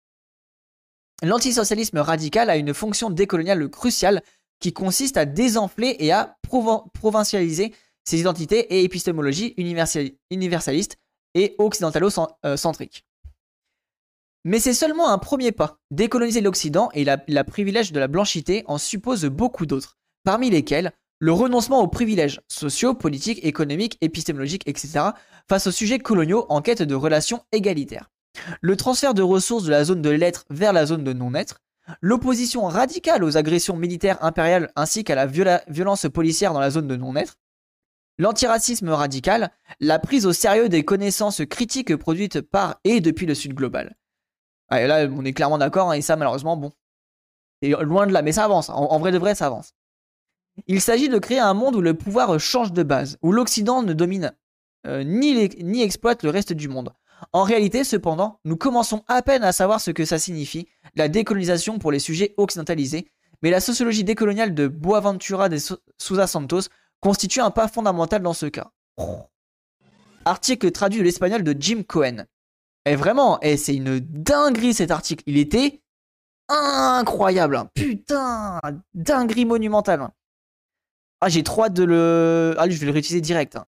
l'antisocialisme radical a une fonction décoloniale cruciale qui consiste à désenfler et à provincialiser ces identités et épistémologies universali- universalistes et occidentalo-centriques. Mais c'est seulement un premier pas. Décoloniser l'Occident et la privilège de la blanchité en suppose beaucoup d'autres, parmi lesquels Le renoncement aux privilèges sociaux, politiques, économiques, épistémologiques, etc. face aux sujets coloniaux en quête de relations égalitaires. Le transfert de ressources de la zone de l'être vers la zone de non-être. L'opposition radicale aux agressions militaires impériales ainsi qu'à la violence policière dans la zone de non-être. L'antiracisme radical, la prise au sérieux des connaissances critiques produites par et depuis le Sud global. et là, on est clairement d'accord, hein, et ça, malheureusement, bon. C'est loin de là, mais ça avance. en vrai de vrai, ça avance. Il s'agit de créer un monde où le pouvoir change de base, où l'Occident ne domine euh, ni, ni exploite le reste du monde. En réalité, cependant, nous commençons à peine à savoir ce que ça signifie, la décolonisation pour les sujets occidentalisés, mais la sociologie décoloniale de Boaventura de Sousa Santos constitue un pas fondamental dans ce cas. Article traduit de l'espagnol de Jim Cohen. Et vraiment, et c'est une dinguerie cet article. Il était incroyable. Hein. Putain, dinguerie monumentale. Hein. Ah, j'ai trop de le. Ah, je vais le réutiliser direct. Hein.